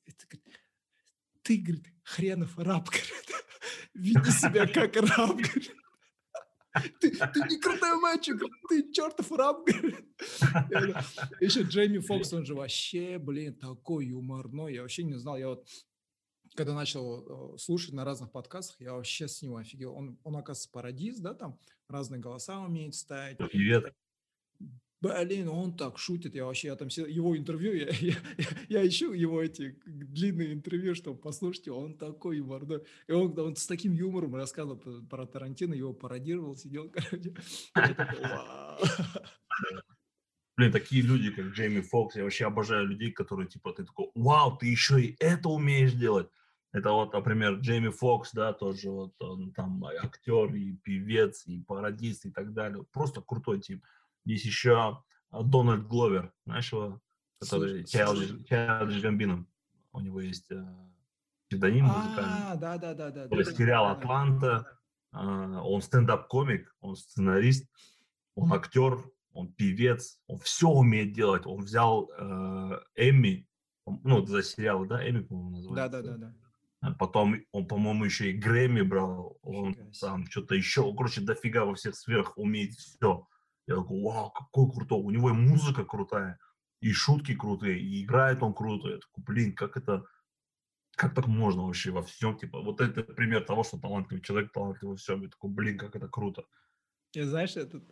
ты, говорит, хренов раб, [laughs] говорит, веди себя как раб, [laughs] говорит. Ты, ты не крутой мальчик, ты чертов раб. Еще Джейми Фокс, он же вообще, блин, такой юморной. Я вообще не знал. Я вот когда начал э, слушать на разных подкастах, я вообще с него офигел. Он, он оказывается, пародист, да, там разные голоса умеет ставить. Привет блин, он так шутит, я вообще, я там его интервью, [laughs] я, я, я, ищу его эти длинные интервью, чтобы послушать он такой юморной. И он, он с таким юмором рассказывал про, Тарантино, его пародировал, сидел, [laughs] короче. Блин, такие люди, как Джейми Фокс, я вообще обожаю людей, которые типа, ты такой, вау, ты еще и это умеешь делать. Это вот, например, Джейми Фокс, да, тоже вот он там актер и певец, и пародист и так далее. Просто крутой тип. Есть еще а, Дональд Гловер, знаешь его, который Чайлдж Гамбином. У него есть э, псевдоним музыкальный. А, да, да, да, да. сериал Атланта. А, он стендап-комик, он сценарист, он актер, он певец, он все умеет делать. Он взял э, Эмми, ну, за сериалы, да, Эмми, по-моему, называется. Да, да, да, да. Потом он, по-моему, еще и Грэмми брал. Он там что-то еще, короче, дофига во всех сферах умеет все. Я такой, вау, какой крутой. У него и музыка крутая, и шутки крутые, и играет он круто. Я такой, блин, как это, как так можно вообще во всем? Типа, вот это пример того, что талантливый человек талантливый во всем. Я такой, блин, как это круто. И знаешь, это,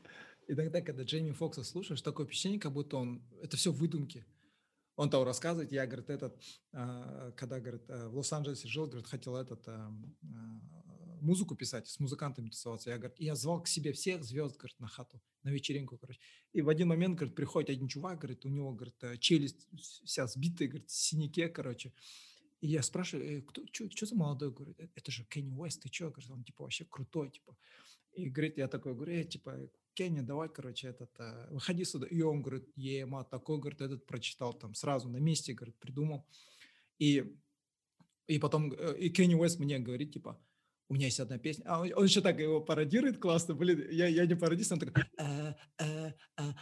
иногда, когда Джейми Фокса слушаешь, такое впечатление, как будто он, это все выдумки. Он там рассказывает, я, говорит, этот, а, когда, говорит, э, в Лос-Анджелесе жил, говорит, хотел этот, а, музыку писать, с музыкантами тусоваться. Я, говорит, я звал к себе всех звезд, говорит, на хату, на вечеринку, короче. И в один момент, говорит, приходит один чувак, говорит, у него, говорит, э, челюсть вся сбитая, говорит, в синяке, короче. И я спрашиваю, э, кто, что за молодой? Говорит, «Э, это же Кенни Уэст, ты что? Говорит, он, типа, вообще крутой, типа. И, говорит, я такой, говорю, э, типа, Кенни, давай, короче, этот, выходи сюда. И он, говорит, ема, такой, говорит, этот прочитал там сразу на месте, говорит, придумал. И, и потом, и Кенни Уэст мне говорит, типа, у меня есть одна песня, а он, он еще так его пародирует классно, блин, я, я не пародист, он такой, uh, uh, uh,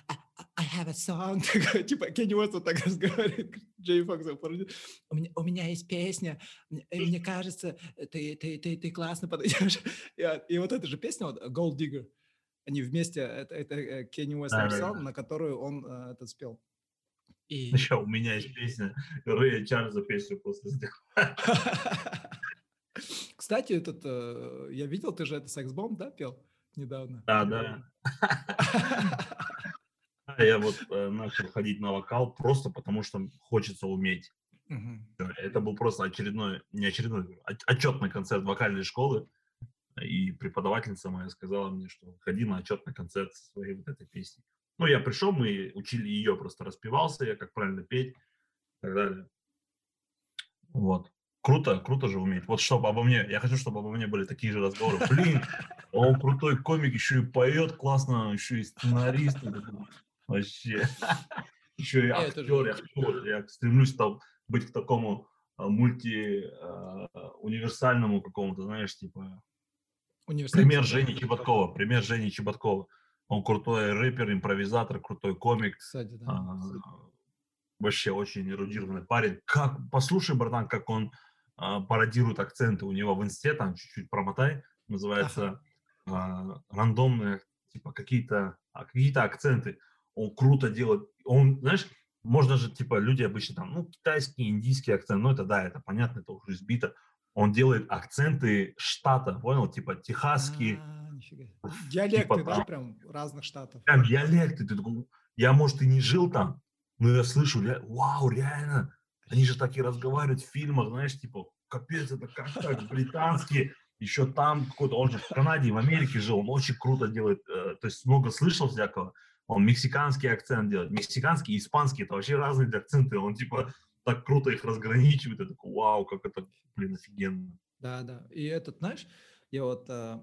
I have a song, [laughs] типа Кенни Уэст вот так разговаривает, Джей Фокс у меня, у меня есть песня, мне, мне кажется, ты, ты, ты, ты классно подойдешь. [laughs] И, и вот эта же песня, вот, Gold Digger, они вместе, это, это Кенни Уэст написал, на которую он э, этот спел. И... Еще у меня есть песня, Рэя Чарльза песню просто [laughs] сделал. Кстати, этот, э, я видел, ты же это секс-бомб, да, пел недавно? Да, да. Я вот э, начал ходить на вокал просто потому, что хочется уметь. Это был просто очередной, не очередной, отчетный концерт вокальной школы. И преподавательница моя сказала мне, что ходи на отчетный концерт своей вот этой песней. Ну, я пришел, мы учили ее, просто распевался я, как правильно петь и так далее. Вот. Круто, круто же уметь. Вот чтобы обо мне, я хочу, чтобы обо мне были такие же разговоры. Блин, он крутой комик, еще и поет классно, еще и сценарист. Вообще. Еще и актер, актер. Я стремлюсь там быть к такому а, мульти а, универсальному какому-то, знаешь, типа Пример Жени Чеботкова. Пример Жени Чеботкова. Он крутой рэпер, импровизатор, крутой комик. Кстати, да. А, вообще очень эрудированный парень. Как, послушай, братан, как он а, пародирует акценты. У него в инсте, там чуть-чуть промотай, называется ага. а, рандомные, типа какие-то а, какие-то акценты. Он круто делает. Он, знаешь, можно же, типа, люди обычно там, ну, китайский, индийский акцент, ну, это да, это понятно, это уже избито он делает акценты штата, понял? Типа техасские. А, диалекты, типа, да, там, прям разных штатов. Прям диалекты. Ты такой, я, может, и не жил там, но я слышу, вау, реально, они же так и разговаривают в фильмах, знаешь, типа, капец, это как так, британские, еще там какой-то, он же в Канаде, в Америке жил, он очень круто делает, э, то есть много слышал всякого, он мексиканский акцент делает, мексиканский испанский, это вообще разные акценты, он типа так круто их разграничивает, я такой, вау, как это, блин, офигенно. Да, да, и этот, знаешь, я вот а,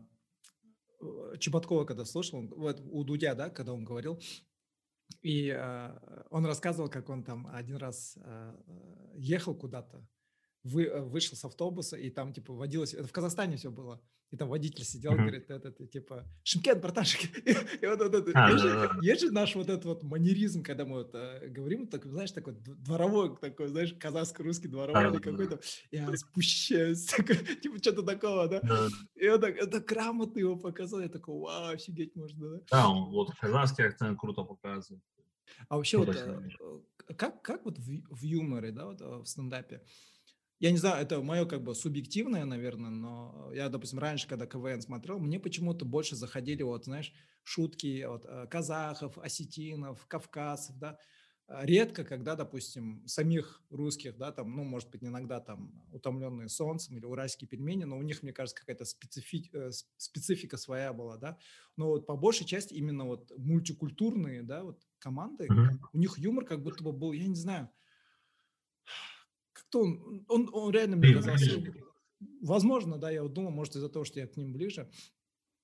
Чеботкова когда слушал, вот у Дудя, да, когда он говорил, и а, он рассказывал, как он там один раз а, ехал куда-то, вы, вышел с автобуса, и там, типа, водилось, это в Казахстане все было, и там водитель сидел, mm-hmm. говорит, это, это, типа, Шимкет, браташек. [laughs] и вот, вот, вот, а, есть, да, же, да. есть же наш вот этот вот манеризм, когда мы вот э, говорим, так, знаешь, такой дворовой, такой, знаешь, казахско-русский дворовой а, какой-то, да. я спущаюсь, [laughs] такой, типа, что-то такого, да? да. И он так, это грамотно его показал, я такой, вау, офигеть можно, да? Да, он вот казахский акцент круто показывает. А вообще вот, э, как, как вот в, в юморе, да, вот э, в стендапе, я не знаю, это мое как бы субъективное, наверное, но я, допустим, раньше, когда КВН смотрел, мне почему-то больше заходили, вот, знаешь, шутки от э, казахов, осетинов, кавказцев, да, а редко, когда, допустим, самих русских, да, там, ну, может быть, иногда там утомленные солнцем или уральские пельмени, но у них, мне кажется, какая-то специфи, э, специфика своя была, да, но вот по большей части именно вот мультикультурные, да, вот команды, uh-huh. у них юмор как будто бы был, я не знаю, как-то он, он, он реально мне казался... Возможно, да, я вот думал, может, из-за того, что я к ним ближе.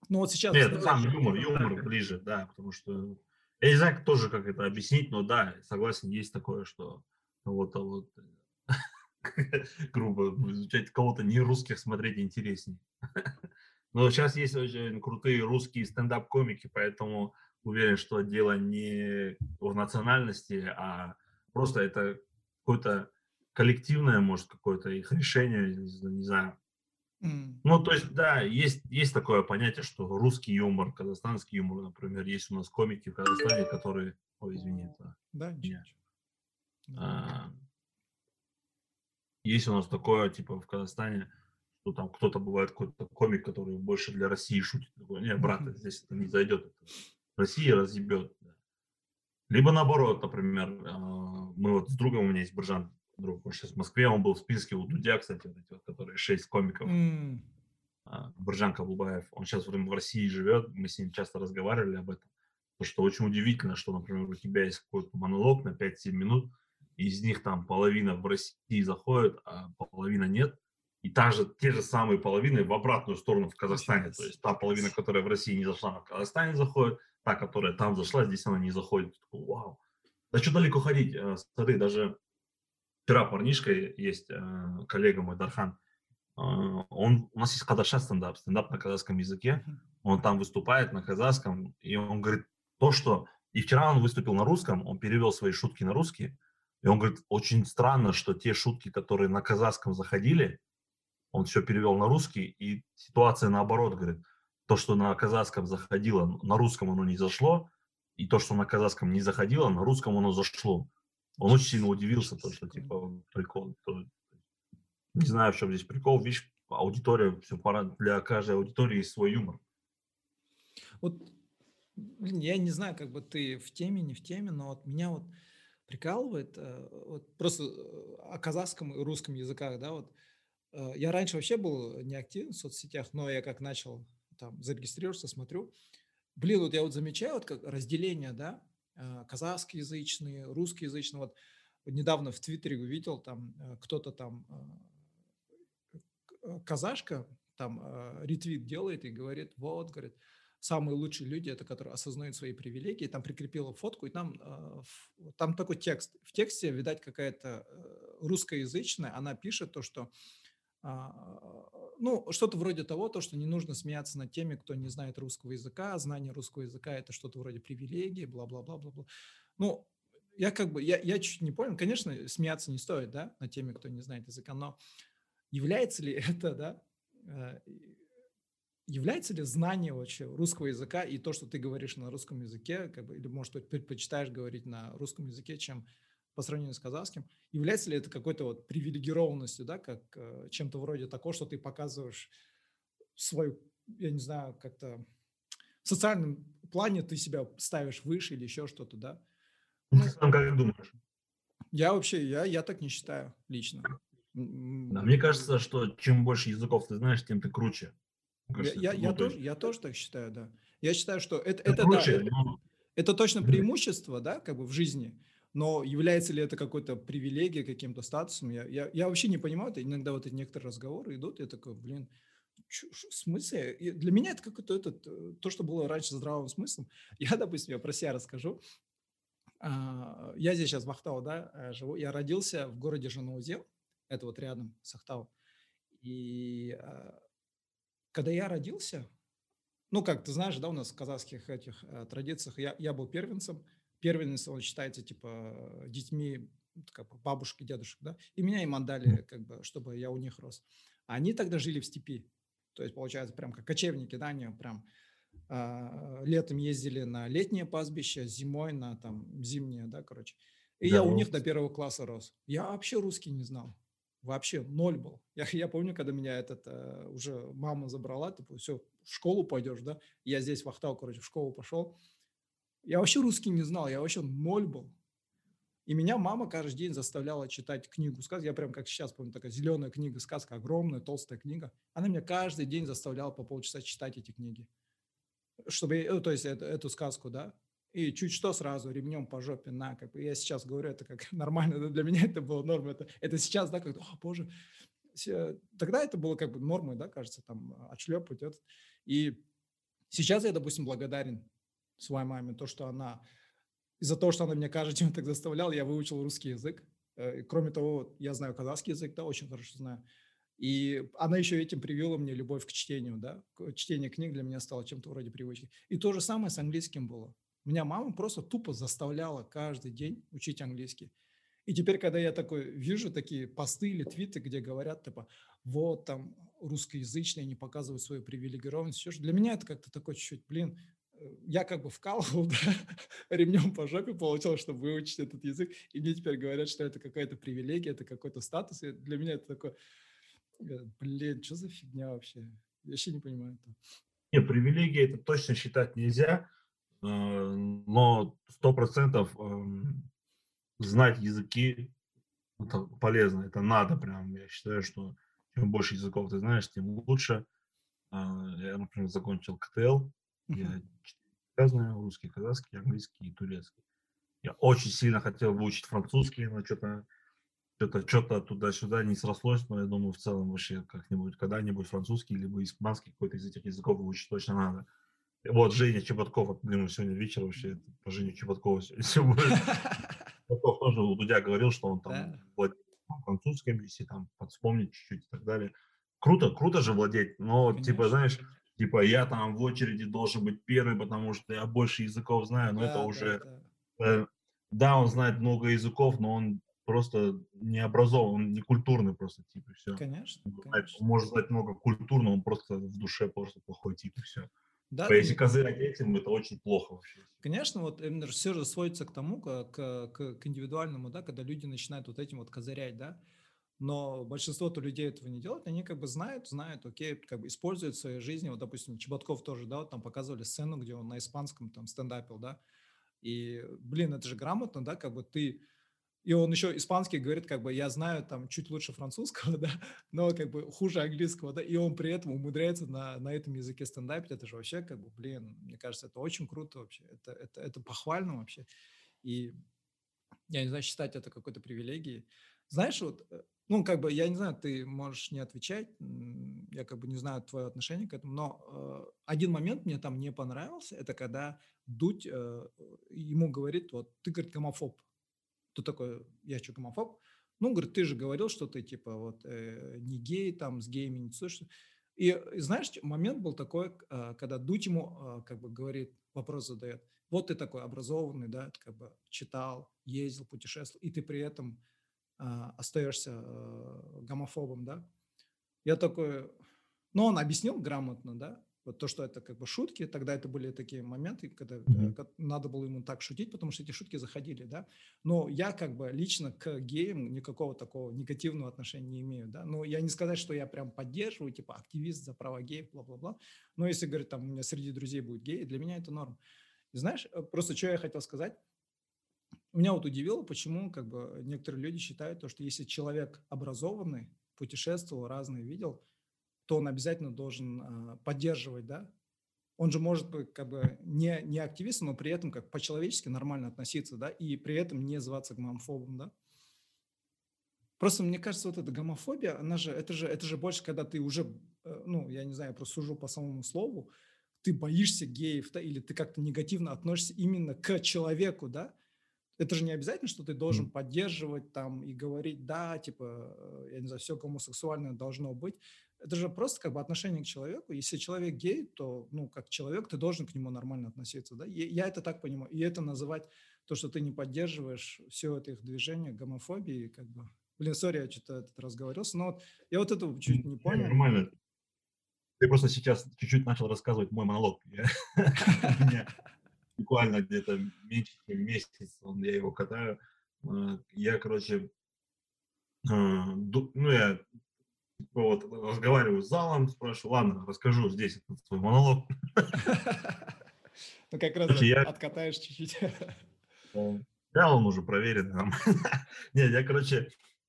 Но вот сейчас... Нет, сам юмор, юмор ближе, да, потому что... Я не знаю, тоже как это объяснить, но да, согласен, есть такое, что вот, а вот [laughs] грубо изучать кого-то не русских смотреть интереснее. [laughs] Но сейчас есть очень крутые русские стендап-комики, поэтому уверен, что дело не в национальности, а просто это какой-то коллективное, может, какое-то их решение, не знаю. Mm. Ну, то есть, да, есть, есть такое понятие, что русский юмор, казахстанский юмор, например, есть у нас комики в Казахстане, которые... Ой, извини, это... Да, ничего. А, есть у нас такое, типа, в Казахстане, что там кто-то бывает какой-то комик, который больше для России шутит. Такой, не, брат, mm-hmm. здесь это не зайдет. Это Россия разъебет. Либо наоборот, например, а, мы вот с другом, у меня есть Бржан друг, он сейчас в Москве, он был в списке у Дудя, кстати, вот эти вот, которые шесть комиков. Mm. Буржан Каблубаев, он сейчас в России живет, мы с ним часто разговаривали об этом. То, что очень удивительно, что, например, у тебя есть какой-то монолог на 5-7 минут, из них там половина в России заходит, а половина нет. И та же, те же самые половины в обратную сторону в Казахстане. То есть та половина, которая в России не зашла, в Казахстане заходит, та, которая там зашла, здесь она не заходит. Вау. Да что далеко ходить? Э, смотри, даже вчера парнишка есть, э, коллега мой, Дархан, э, он, у нас есть кадаша стендап, стендап на казахском языке, он там выступает на казахском, и он говорит то, что... И вчера он выступил на русском, он перевел свои шутки на русский, И он говорит, очень странно, что те шутки, которые на казахском заходили, он все перевел на русский, и ситуация наоборот, говорит, то, что на казахском заходило, на русском оно не зашло, и то, что на казахском не заходило, на русском оно зашло. Он очень сильно удивился, то, что типа прикол. То, не знаю, в чем здесь прикол. Видишь, аудитория, все пора, для каждой аудитории есть свой юмор. Вот, блин, я не знаю, как бы ты в теме, не в теме, но вот меня вот прикалывает э, вот просто э, о казахском и русском языках, да, вот э, я раньше вообще был не активен в соцсетях, но я как начал там зарегистрироваться, смотрю, блин, вот я вот замечаю вот как разделение, да, казахскоязычные, русскоязычные, вот недавно в Твиттере увидел, там кто-то там казашка там ретвит делает и говорит, вот, говорит, самые лучшие люди, это которые осознают свои привилегии, там прикрепила фотку, и там, э, там такой текст. В тексте, видать, какая-то э, русскоязычная, она пишет то, что ну, что-то вроде того, то, что не нужно смеяться над теми, кто не знает русского языка, знание русского языка – это что-то вроде привилегии, бла-бла-бла-бла-бла. Ну, я как бы, я, я чуть не понял, конечно, смеяться не стоит, да, над теми, кто не знает языка, но является ли [laughs] это, да, э, является ли знание вообще русского языка и то, что ты говоришь на русском языке, как бы, или, может быть, предпочитаешь говорить на русском языке, чем по сравнению с казахским, является ли это какой-то вот привилегированностью, да, как э, чем-то вроде такого, что ты показываешь свою, я не знаю, как-то в социальном плане ты себя ставишь выше или еще что-то, да? Ну, ты сам как думаешь? Я вообще, я, я так не считаю лично. Да, мне кажется, что чем больше языков ты знаешь, тем ты круче. Кажется, я, я, тоже, я тоже так считаю, да. Я считаю, что это, это, проще, да, но... это, это точно преимущество, да, как бы в жизни, но является ли это какой-то привилегией, каким-то статусом, я, я, я вообще не понимаю, это иногда вот эти некоторые разговоры идут, я такой, блин, в смысле? И для меня это какой-то этот, э, то, что было раньше здравым смыслом. [laughs] Я, допустим, я про себя расскажу. А, я здесь сейчас в Ахтау, да, э, живу. Я родился в городе Жанаузел, это вот рядом с Ахтау. И а, когда я родился, ну, как ты знаешь, да, у нас в казахских этих э, традициях я, я был первенцем. Первенец, он считается, типа, детьми как бы бабушек и дедушек, да, и меня им отдали, как бы, чтобы я у них рос. Они тогда жили в степи, то есть, получается, прям как кочевники, да, они прям э, летом ездили на летнее пастбище, зимой на там зимнее, да, короче. И да, я у них до первого класса рос. Я вообще русский не знал вообще ноль был. Я, [laughs] я помню, когда меня этот э, уже мама забрала, типа, все, в школу пойдешь, да? Я здесь в Ахтау, короче, в школу пошел. Я вообще русский не знал, я вообще ноль был. И меня мама каждый день заставляла читать книгу сказок. Я прям как сейчас помню, такая зеленая книга, сказка, огромная, толстая книга. Она меня каждый день заставляла по полчаса читать эти книги. Чтобы, э, то есть эту, эту сказку, да и чуть что сразу ремнем по жопе на, как я сейчас говорю, это как [laughs] нормально, но для меня это было нормой, это, это сейчас, да, как, о, боже, тогда это было как бы нормой, да, кажется, там, отшлепать, это. и сейчас я, допустим, благодарен своей маме, то, что она, из-за того, что она меня каждый день [laughs] так заставляла, я выучил русский язык, э, кроме того, я знаю казахский язык, да, очень хорошо знаю, и она еще этим привела мне любовь к чтению, да, чтение книг для меня стало чем-то вроде привычки. И то же самое с английским было. Меня мама просто тупо заставляла каждый день учить английский. И теперь, когда я такой вижу такие посты или твиты, где говорят, типа, вот там русскоязычные не показывают свою привилегированность, все же, для меня это как-то такой чуть-чуть, блин, я как бы вкалывал, [laughs] да, ремнем по жопе получил, чтобы выучить этот язык, и мне теперь говорят, что это какая-то привилегия, это какой-то статус, и для меня это такое, э, блин, что за фигня вообще? Я вообще не понимаю это. Не, привилегии это точно считать нельзя, Э, но сто процентов эм, знать языки это полезно, это надо прям. Я считаю, что чем больше языков ты знаешь, тем лучше. А, я, например, закончил КТЛ, я я знаю русский, казахский, английский и турецкий. Я очень сильно хотел выучить французский, но что-то что-то что-то туда-сюда не срослось, но я думаю, в целом вообще как-нибудь, когда-нибудь французский либо испанский какой-то из этих языков выучить точно надо. Вот Женя Чеботков, вот, блин, сегодня вечер вообще по Жене Чеботкову сегодня будет. [laughs] Чеботков тоже у Дудя говорил, что он там владеет французским, если там вспомнить чуть-чуть и так далее. Круто, круто же владеть, но, типа, знаешь, типа, я там в очереди должен быть первый, потому что я больше языков знаю, но да, это уже... Да, да. Э, да, он знает много языков, но он просто не образован, он не культурный просто тип, и все. Конечно, конечно. Он может знать много культурного, он просто в душе просто плохой тип, и все. Да, если козырять этим, это очень плохо вообще. Конечно, вот именно все же сводится к тому, к, к, к индивидуальному, да, когда люди начинают вот этим вот козырять, да, но большинство-то людей этого не делают, они как бы знают, знают, окей, как бы используют в своей жизни, вот, допустим, Чеботков тоже, да, вот там показывали сцену, где он на испанском там стендапил, да, и, блин, это же грамотно, да, как бы ты, и он еще испанский говорит, как бы, я знаю там чуть лучше французского, [laughs] да, но как бы хуже английского, да, и он при этом умудряется на, на этом языке стендапить, это же вообще, как бы, блин, мне кажется, это очень круто вообще, это, это, это похвально вообще, и я не знаю, считать это какой-то привилегией. Знаешь, вот э, ну, как бы, я не знаю, ты можешь не отвечать, я как бы не знаю твое отношение к этому, но э, один момент мне там не понравился, это когда Дудь э, ему говорит, вот, ты, говорит, гомофоб. Ты такой, я что, гомофоб? Ну, говорит, ты же говорил, что ты, типа, вот, э, не гей, там, с геями не слышишь. И, и знаешь, момент был такой, э, когда Дудь ему, э, как бы, говорит, вопрос задает, вот ты такой образованный, да, ты, как бы, читал, ездил, путешествовал, и ты при этом остаешься э, гомофобом, да. Я такой, ну, он объяснил грамотно, да, вот то, что это как бы шутки, тогда это были такие моменты, когда mm-hmm. надо было ему так шутить, потому что эти шутки заходили, да. Но я как бы лично к геям никакого такого негативного отношения не имею, да. Но я не сказать, что я прям поддерживаю, типа, активист за права геев, бла-бла-бла. Но если, говорить, там, у меня среди друзей будет геи, для меня это норм. И знаешь, э, просто что я хотел сказать, меня вот удивило, почему как бы некоторые люди считают, то, что если человек образованный, путешествовал, разные видел, то он обязательно должен э, поддерживать, да? Он же может быть как бы не, не активистом, но при этом как по-человечески нормально относиться, да, и при этом не зваться гомофобом, да? Просто мне кажется, вот эта гомофобия, она же, это же, это же больше, когда ты уже, э, ну, я не знаю, я просто сужу по самому слову, ты боишься геев, да, или ты как-то негативно относишься именно к человеку, да, это же не обязательно, что ты должен mm. поддерживать там и говорить, да, типа, э, я не знаю, все гомосексуальное должно быть. Это же просто как бы отношение к человеку. Если человек гей, то, ну, как человек, ты должен к нему нормально относиться, да. Я это так понимаю. И это называть то, что ты не поддерживаешь все это их движение, гомофобии, как бы... Блин, сори, я что-то этот разговорился, но вот я вот это чуть не понял. Нормально. Ты просто сейчас чуть-чуть начал рассказывать мой монолог. [laughs] буквально где-то меньше, чем месяц он, я его катаю. А, я, короче, а, ну, я типа, вот разговариваю с залом, спрашиваю, ладно, расскажу здесь этот свой монолог. [laughs] Ну, как раз откатаешь чуть-чуть. Да, он уже проверен. [laughs] Нет, я, короче,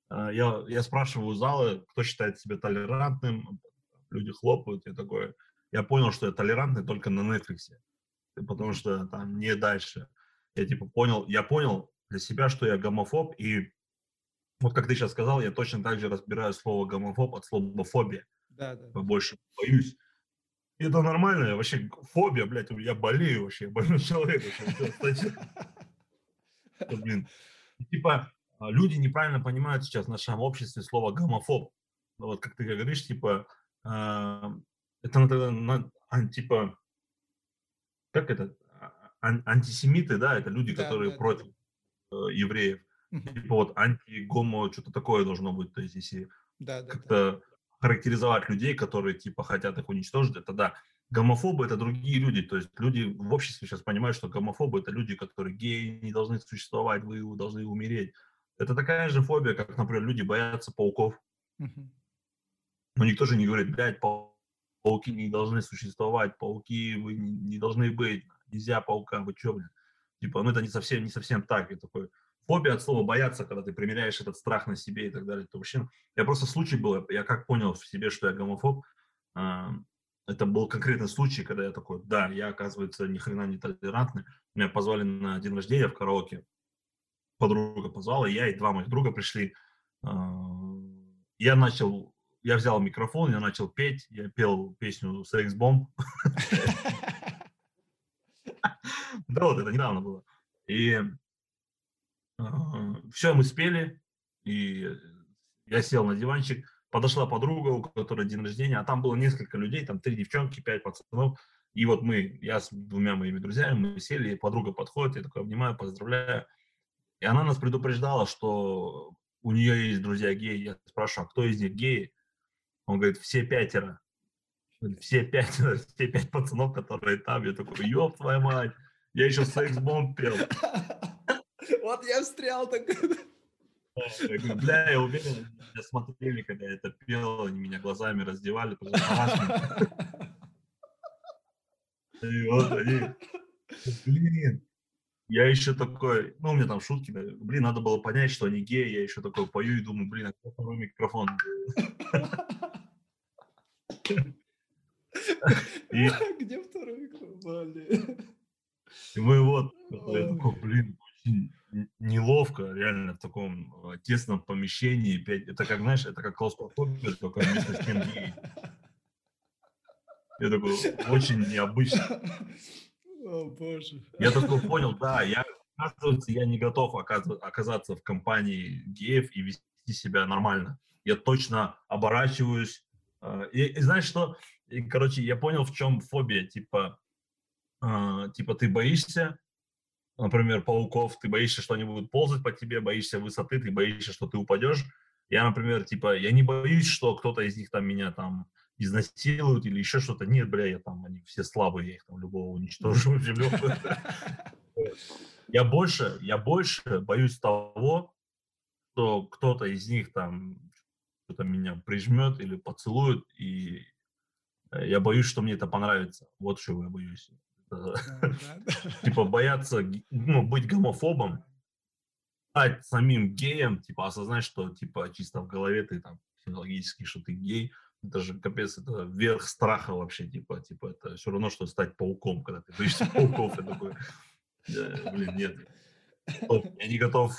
а, я, я спрашиваю залы, кто считает себя толерантным, люди хлопают, я такой, я понял, что я толерантный только на Netflix потому что там не дальше. Я типа понял, я понял для себя, что я гомофоб, и вот как ты сейчас сказал, я точно так же разбираю слово гомофоб от слова фобия. Да, да. Больше боюсь. И это нормально, я вообще фобия, блядь, я болею вообще, я больной [laughs] человек. Блин. Типа, а, люди неправильно понимают сейчас в нашем обществе слово гомофоб. Вот как ты говоришь, типа, а, это типа, как это, ан- антисемиты, да, это люди, да, которые да, против да. Э, евреев. Угу. Типа вот анти-гомо, что-то такое должно быть, то есть если да, да, как-то да. характеризовать людей, которые типа хотят их уничтожить, это да. Гомофобы это другие люди, то есть люди в обществе сейчас понимают, что гомофобы это люди, которые геи не должны существовать, вы должны умереть. Это такая же фобия, как, например, люди боятся пауков. Угу. Но никто же не говорит, блядь, паук пауки не должны существовать, пауки вы не, не должны быть, нельзя паукам, вы что, блин? Типа, ну это не совсем, не совсем так, и такой, фобия от слова бояться, когда ты примеряешь этот страх на себе и так далее. Это вообще, я просто случай был, я как понял в себе, что я гомофоб, а, это был конкретный случай, когда я такой, да, я, оказывается, ни хрена не толерантный. Меня позвали на день рождения в караоке. Подруга позвала, я и два моих друга пришли. А, я начал я взял микрофон, я начал петь, я пел песню «Секс Бомб». [laughs] Да, вот это недавно было. И все, мы спели, и я сел на диванчик, подошла подруга, у которой день рождения, а там было несколько людей, там три девчонки, пять пацанов, и вот мы, я с двумя моими друзьями, мы сели, и подруга подходит, я такой обнимаю, поздравляю, и И она нас предупреждала, что у нее есть друзья геи. Я спрашиваю, а кто из них геи? Он говорит, все пятеро. Все пять, все пять пацанов, которые там. Я такой, ёб твою мать, я еще секс-бомб пел. [laughs] Вот я встрял так. Я говорю, бля, я уверен, меня смотрели, когда я это пел, они меня глазами раздевали, [laughs] И вот они, блин, я еще такой, ну, у меня там шутки, блин, надо было понять, что они геи, я еще такой пою и думаю, блин, а кто второй микрофон? [laughs] Где второй микрофон? И мы вот, я такой, блин, очень неловко, реально, в таком а, тесном помещении. Это как, знаешь, это как клаустрофобия, только вместо стен геи. Я такой, очень необычно. Боже. Я такой понял, да, я, оказывается, я не готов оказаться в компании геев и вести себя нормально. Я точно оборачиваюсь. А, и, и знаешь что? И, короче, я понял, в чем фобия. Типа, э, типа ты боишься, например, пауков, ты боишься, что они будут ползать по тебе, боишься высоты, ты боишься, что ты упадешь. Я, например, типа, я не боюсь, что кто-то из них там меня там изнасилуют или еще что-то. Нет, бля, я там, они все слабые, я их там любого уничтожу. [laughs] Я больше, я больше боюсь того, что кто-то из них там что-то меня прижмет или поцелует, и э, я боюсь, что мне это понравится. Вот чего я боюсь. [laughs] Типа бояться, ну, быть гомофобом, стать самим геем, типа осознать, что типа чисто в голове ты там психологически, что ты гей, это же капец, это верх страха вообще, типа, типа, это все равно, что стать пауком, когда ты боишься пауков, я такой, блин, нет, я не готов,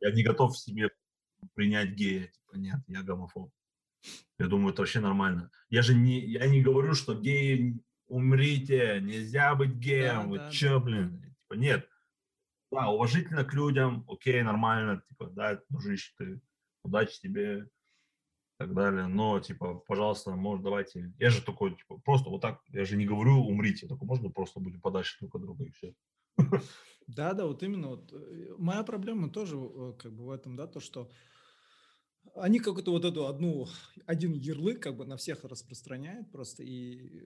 я не готов в себе принять гея, типа, нет, я гомофоб. Я думаю, это вообще нормально. Я же не, я не говорю, что геи умрите, нельзя быть геем, да, вы да, чё, да. блин, типа, нет. Да, уважительно к людям, окей, нормально, типа, да, дружище, ты, удачи тебе, так далее. Но, типа, пожалуйста, может, давайте... Я же такой, типа, просто вот так, я же не говорю умрите, только можно просто будем подальше друг от друга и все. [laughs] Да, да, вот именно вот. Э, моя проблема тоже э, как бы в этом, да, то, что они какую-то вот эту одну, один ярлык как бы на всех распространяют просто, и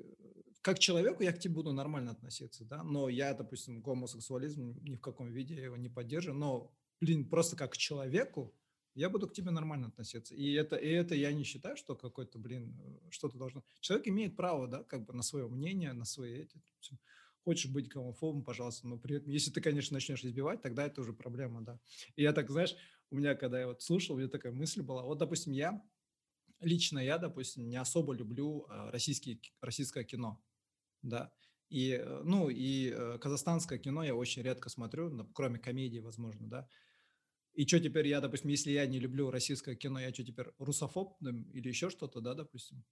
как человеку я к тебе буду нормально относиться, да, но я, допустим, гомосексуализм ни в каком виде его не поддерживаю, но, блин, просто как человеку я буду к тебе нормально относиться. И это, и это я не считаю, что какой-то, блин, э, что-то должно... Человек имеет право, да, как бы на свое мнение, на свои эти... Хочешь быть гомофобом, пожалуйста, но при этом, если ты, конечно, начнешь избивать, тогда это уже проблема, да. И я так, знаешь, у меня, когда я вот слушал, у меня такая мысль была, вот, допустим, я, лично я, допустим, не особо люблю э, российский, российское кино, да, и, э, ну, и казахстанское кино я очень редко смотрю, кроме комедии, возможно, да, и что теперь я, допустим, если я не люблю российское кино, я что теперь русофоб или еще что-то, да, допустим?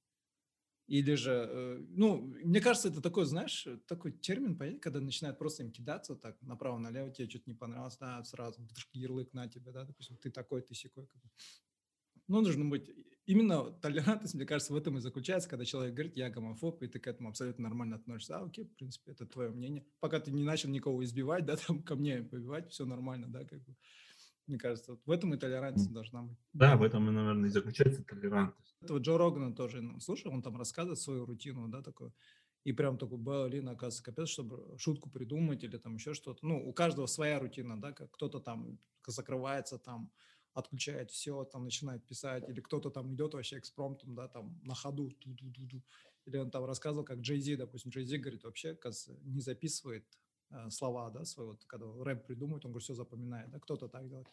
Или же, э, ну, мне кажется, это такой, знаешь, такой термин, понятно, когда начинают просто им кидаться так направо-налево, тебе что-то не понравилось, да, сразу ярлык на тебя, да, допустим, ты такой, ты секой. Ну, нужно быть, именно толерантность, мне кажется, в этом и заключается, когда человек говорит, я гомофоб, и ты к этому абсолютно нормально относишься. А, окей, в принципе, это твое мнение. Пока ты не начал никого избивать, да, там, ко мне побивать, все нормально, да, как бы. Мне кажется, вот в этом и толерантность должна быть. Да, в этом, наверное, и заключается толерантность. Это вот Джо Рогана тоже ну, слушал, он там рассказывает свою рутину, да, такое. И прям такой, блин, оказывается, капец, чтобы шутку придумать или там еще что-то. Ну, у каждого своя рутина, да, как кто-то там закрывается, там отключает все, там начинает писать, или кто-то там идет вообще экспромтом, да, там на ходу, ту -ду -ду -ду. или он там рассказывал, как Джей Зи, допустим, Джей Зи говорит, вообще, оказывается, не записывает слова, да, свои, вот, когда рэп придумывает, он говорит, все запоминает, да, кто-то так делает.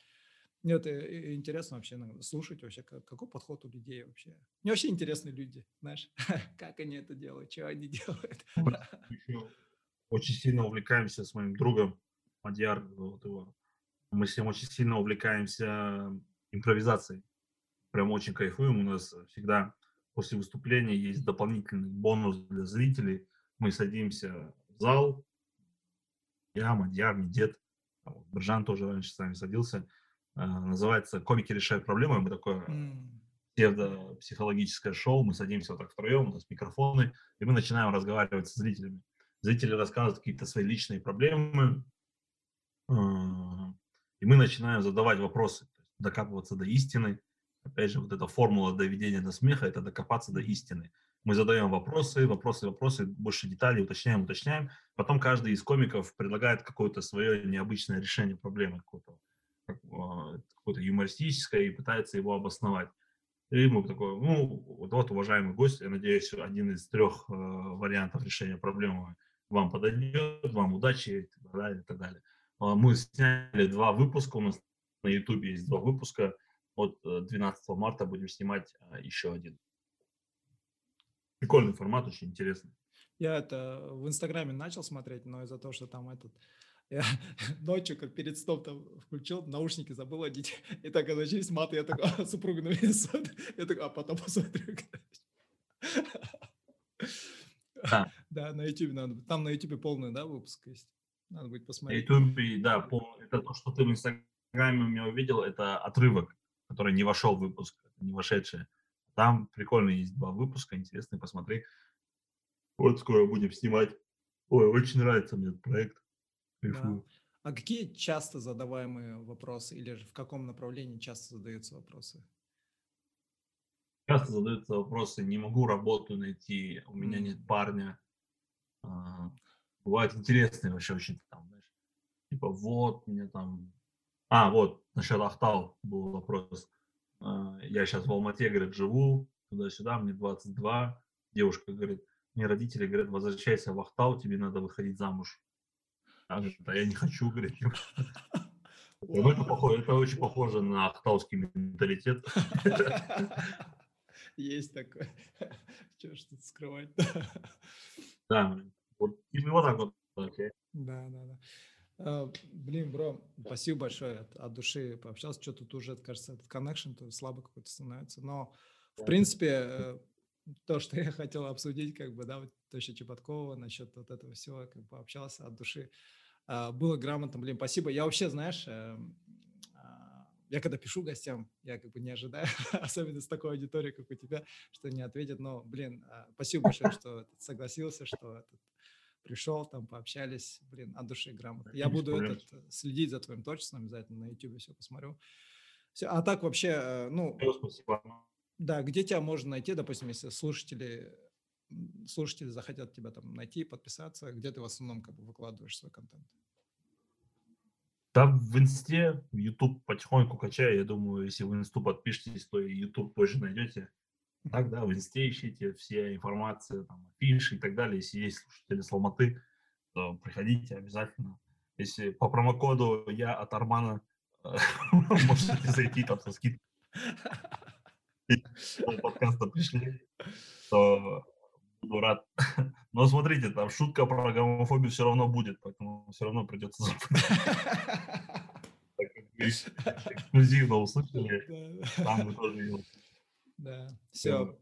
Мне это интересно вообще слушать вообще, какой подход у людей вообще. Мне вообще интересны люди, знаешь, [laughs] как они это делают, что они [laughs] делают. Очень сильно увлекаемся с моим другом Мадьяр, вот его. Мы с ним очень сильно увлекаемся импровизацией. Прям очень кайфуем. У нас всегда после выступления есть дополнительный бонус для зрителей. Мы садимся в зал, я, Мадьяр, Медет, Бржан тоже раньше с нами садился. А, называется «Комики решают проблемы». Мы такое псевдопсихологическое шоу. Мы садимся вот так втроем, у нас микрофоны, и мы начинаем разговаривать с зрителями. Зрители рассказывают какие-то свои личные проблемы. А, и мы начинаем задавать вопросы, докапываться до истины. Опять же, вот эта формула доведения до смеха – это докопаться до истины. Мы задаем вопросы, вопросы, вопросы, больше деталей, уточняем, уточняем. Потом каждый из комиков предлагает какое-то свое необычное решение проблемы, какое-то, а, какое-то юмористическое, и пытается его обосновать. И мы такой, ну, вот, вот, уважаемый гость, я надеюсь, один из трех э, вариантов решения проблемы вам подойдет, вам удачи и так далее, и так далее. А, мы сняли два выпуска, у нас на YouTube есть два выпуска. Вот 12 э, марта будем снимать а, еще один. Прикольный формат, очень интересный. Я это в Инстаграме начал смотреть, но из-за того, что там этот [laughs] я ночью, как перед сном там включил, наушники забыл одеть, и так начались маты, я такой, а, супруга на меня смотрит, я такой, а потом посмотрю. Да. [laughs] да, на YouTube надо, там на YouTube полный, да, выпуск есть? Надо будет посмотреть. На YouTube, да, полный, это то, что ты в Инстаграме у меня увидел, это отрывок, который не вошел в выпуск, не вошедший. Там прикольно есть два выпуска, интересные, посмотри. Вот скоро будем снимать. Ой, очень нравится мне этот проект. Да. А какие часто задаваемые вопросы или же в каком направлении часто задаются вопросы? Часто задаются вопросы, не могу работу найти, у меня нет парня. А, бывают интересные вообще очень там, знаешь, типа вот мне там... А, вот, насчет Ахтау был вопрос. А, я сейчас в Алмате, говорит, живу, туда-сюда, мне 22. Девушка говорит, мне родители говорят, возвращайся в Ахтау, тебе надо выходить замуж. А, я не хочу, говорит. [laughs] Ну, это, похоже, это очень похоже на ахтауский менталитет. [laughs] Есть такое. [laughs] Что ж тут скрывать? Да, вот, и вот так вот. Да, да, да. А, блин, бро, спасибо большое от, от души пообщался. Что тут уже, кажется, этот коннекшн то слабо какой-то становится. Но, в принципе, э, то, что я хотел обсудить, как бы, да, вот Тоща Чеботкова насчет вот этого всего, как бы общался от души. А, было грамотно, блин, спасибо. Я вообще, знаешь, эм, а, я когда пишу гостям, я как бы не ожидаю, [laughs] особенно с такой аудиторией, как у тебя, что не ответят. Но, блин, спасибо большое, что [laughs] согласился, что этот, пришел, там пообщались, блин, от души грамотно. Я буду этот, э, следить за твоим творчеством, обязательно на YouTube все посмотрю. Все, а так вообще, э, ну, да, где тебя можно найти, допустим, если слушатели, слушатели захотят тебя там найти, подписаться, где ты в основном как бы выкладываешь свой контент? Да, в инсте, в YouTube потихоньку качаю. Я думаю, если вы инсту подпишетесь, то и YouTube позже найдете. Так, да, в инсте ищите все информации, там, афиши и так далее. Если есть слушатели с Алматы, то приходите обязательно. Если по промокоду я от Армана, [laughs] можете зайти там со скидкой. подкаста пришли, то буду рад. [laughs] Но смотрите, там шутка про гомофобию все равно будет, поэтому все равно придется забыть. [laughs] Эксклюзивно услышали, там вы тоже ее да, все.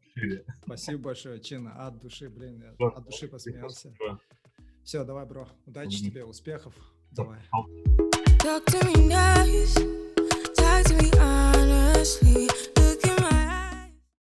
Спасибо большое, Чина. От души, блин, я от души посмеялся. Все, давай, бро. Удачи тебе, успехов. Давай. Talk to me nice, talk to me honestly.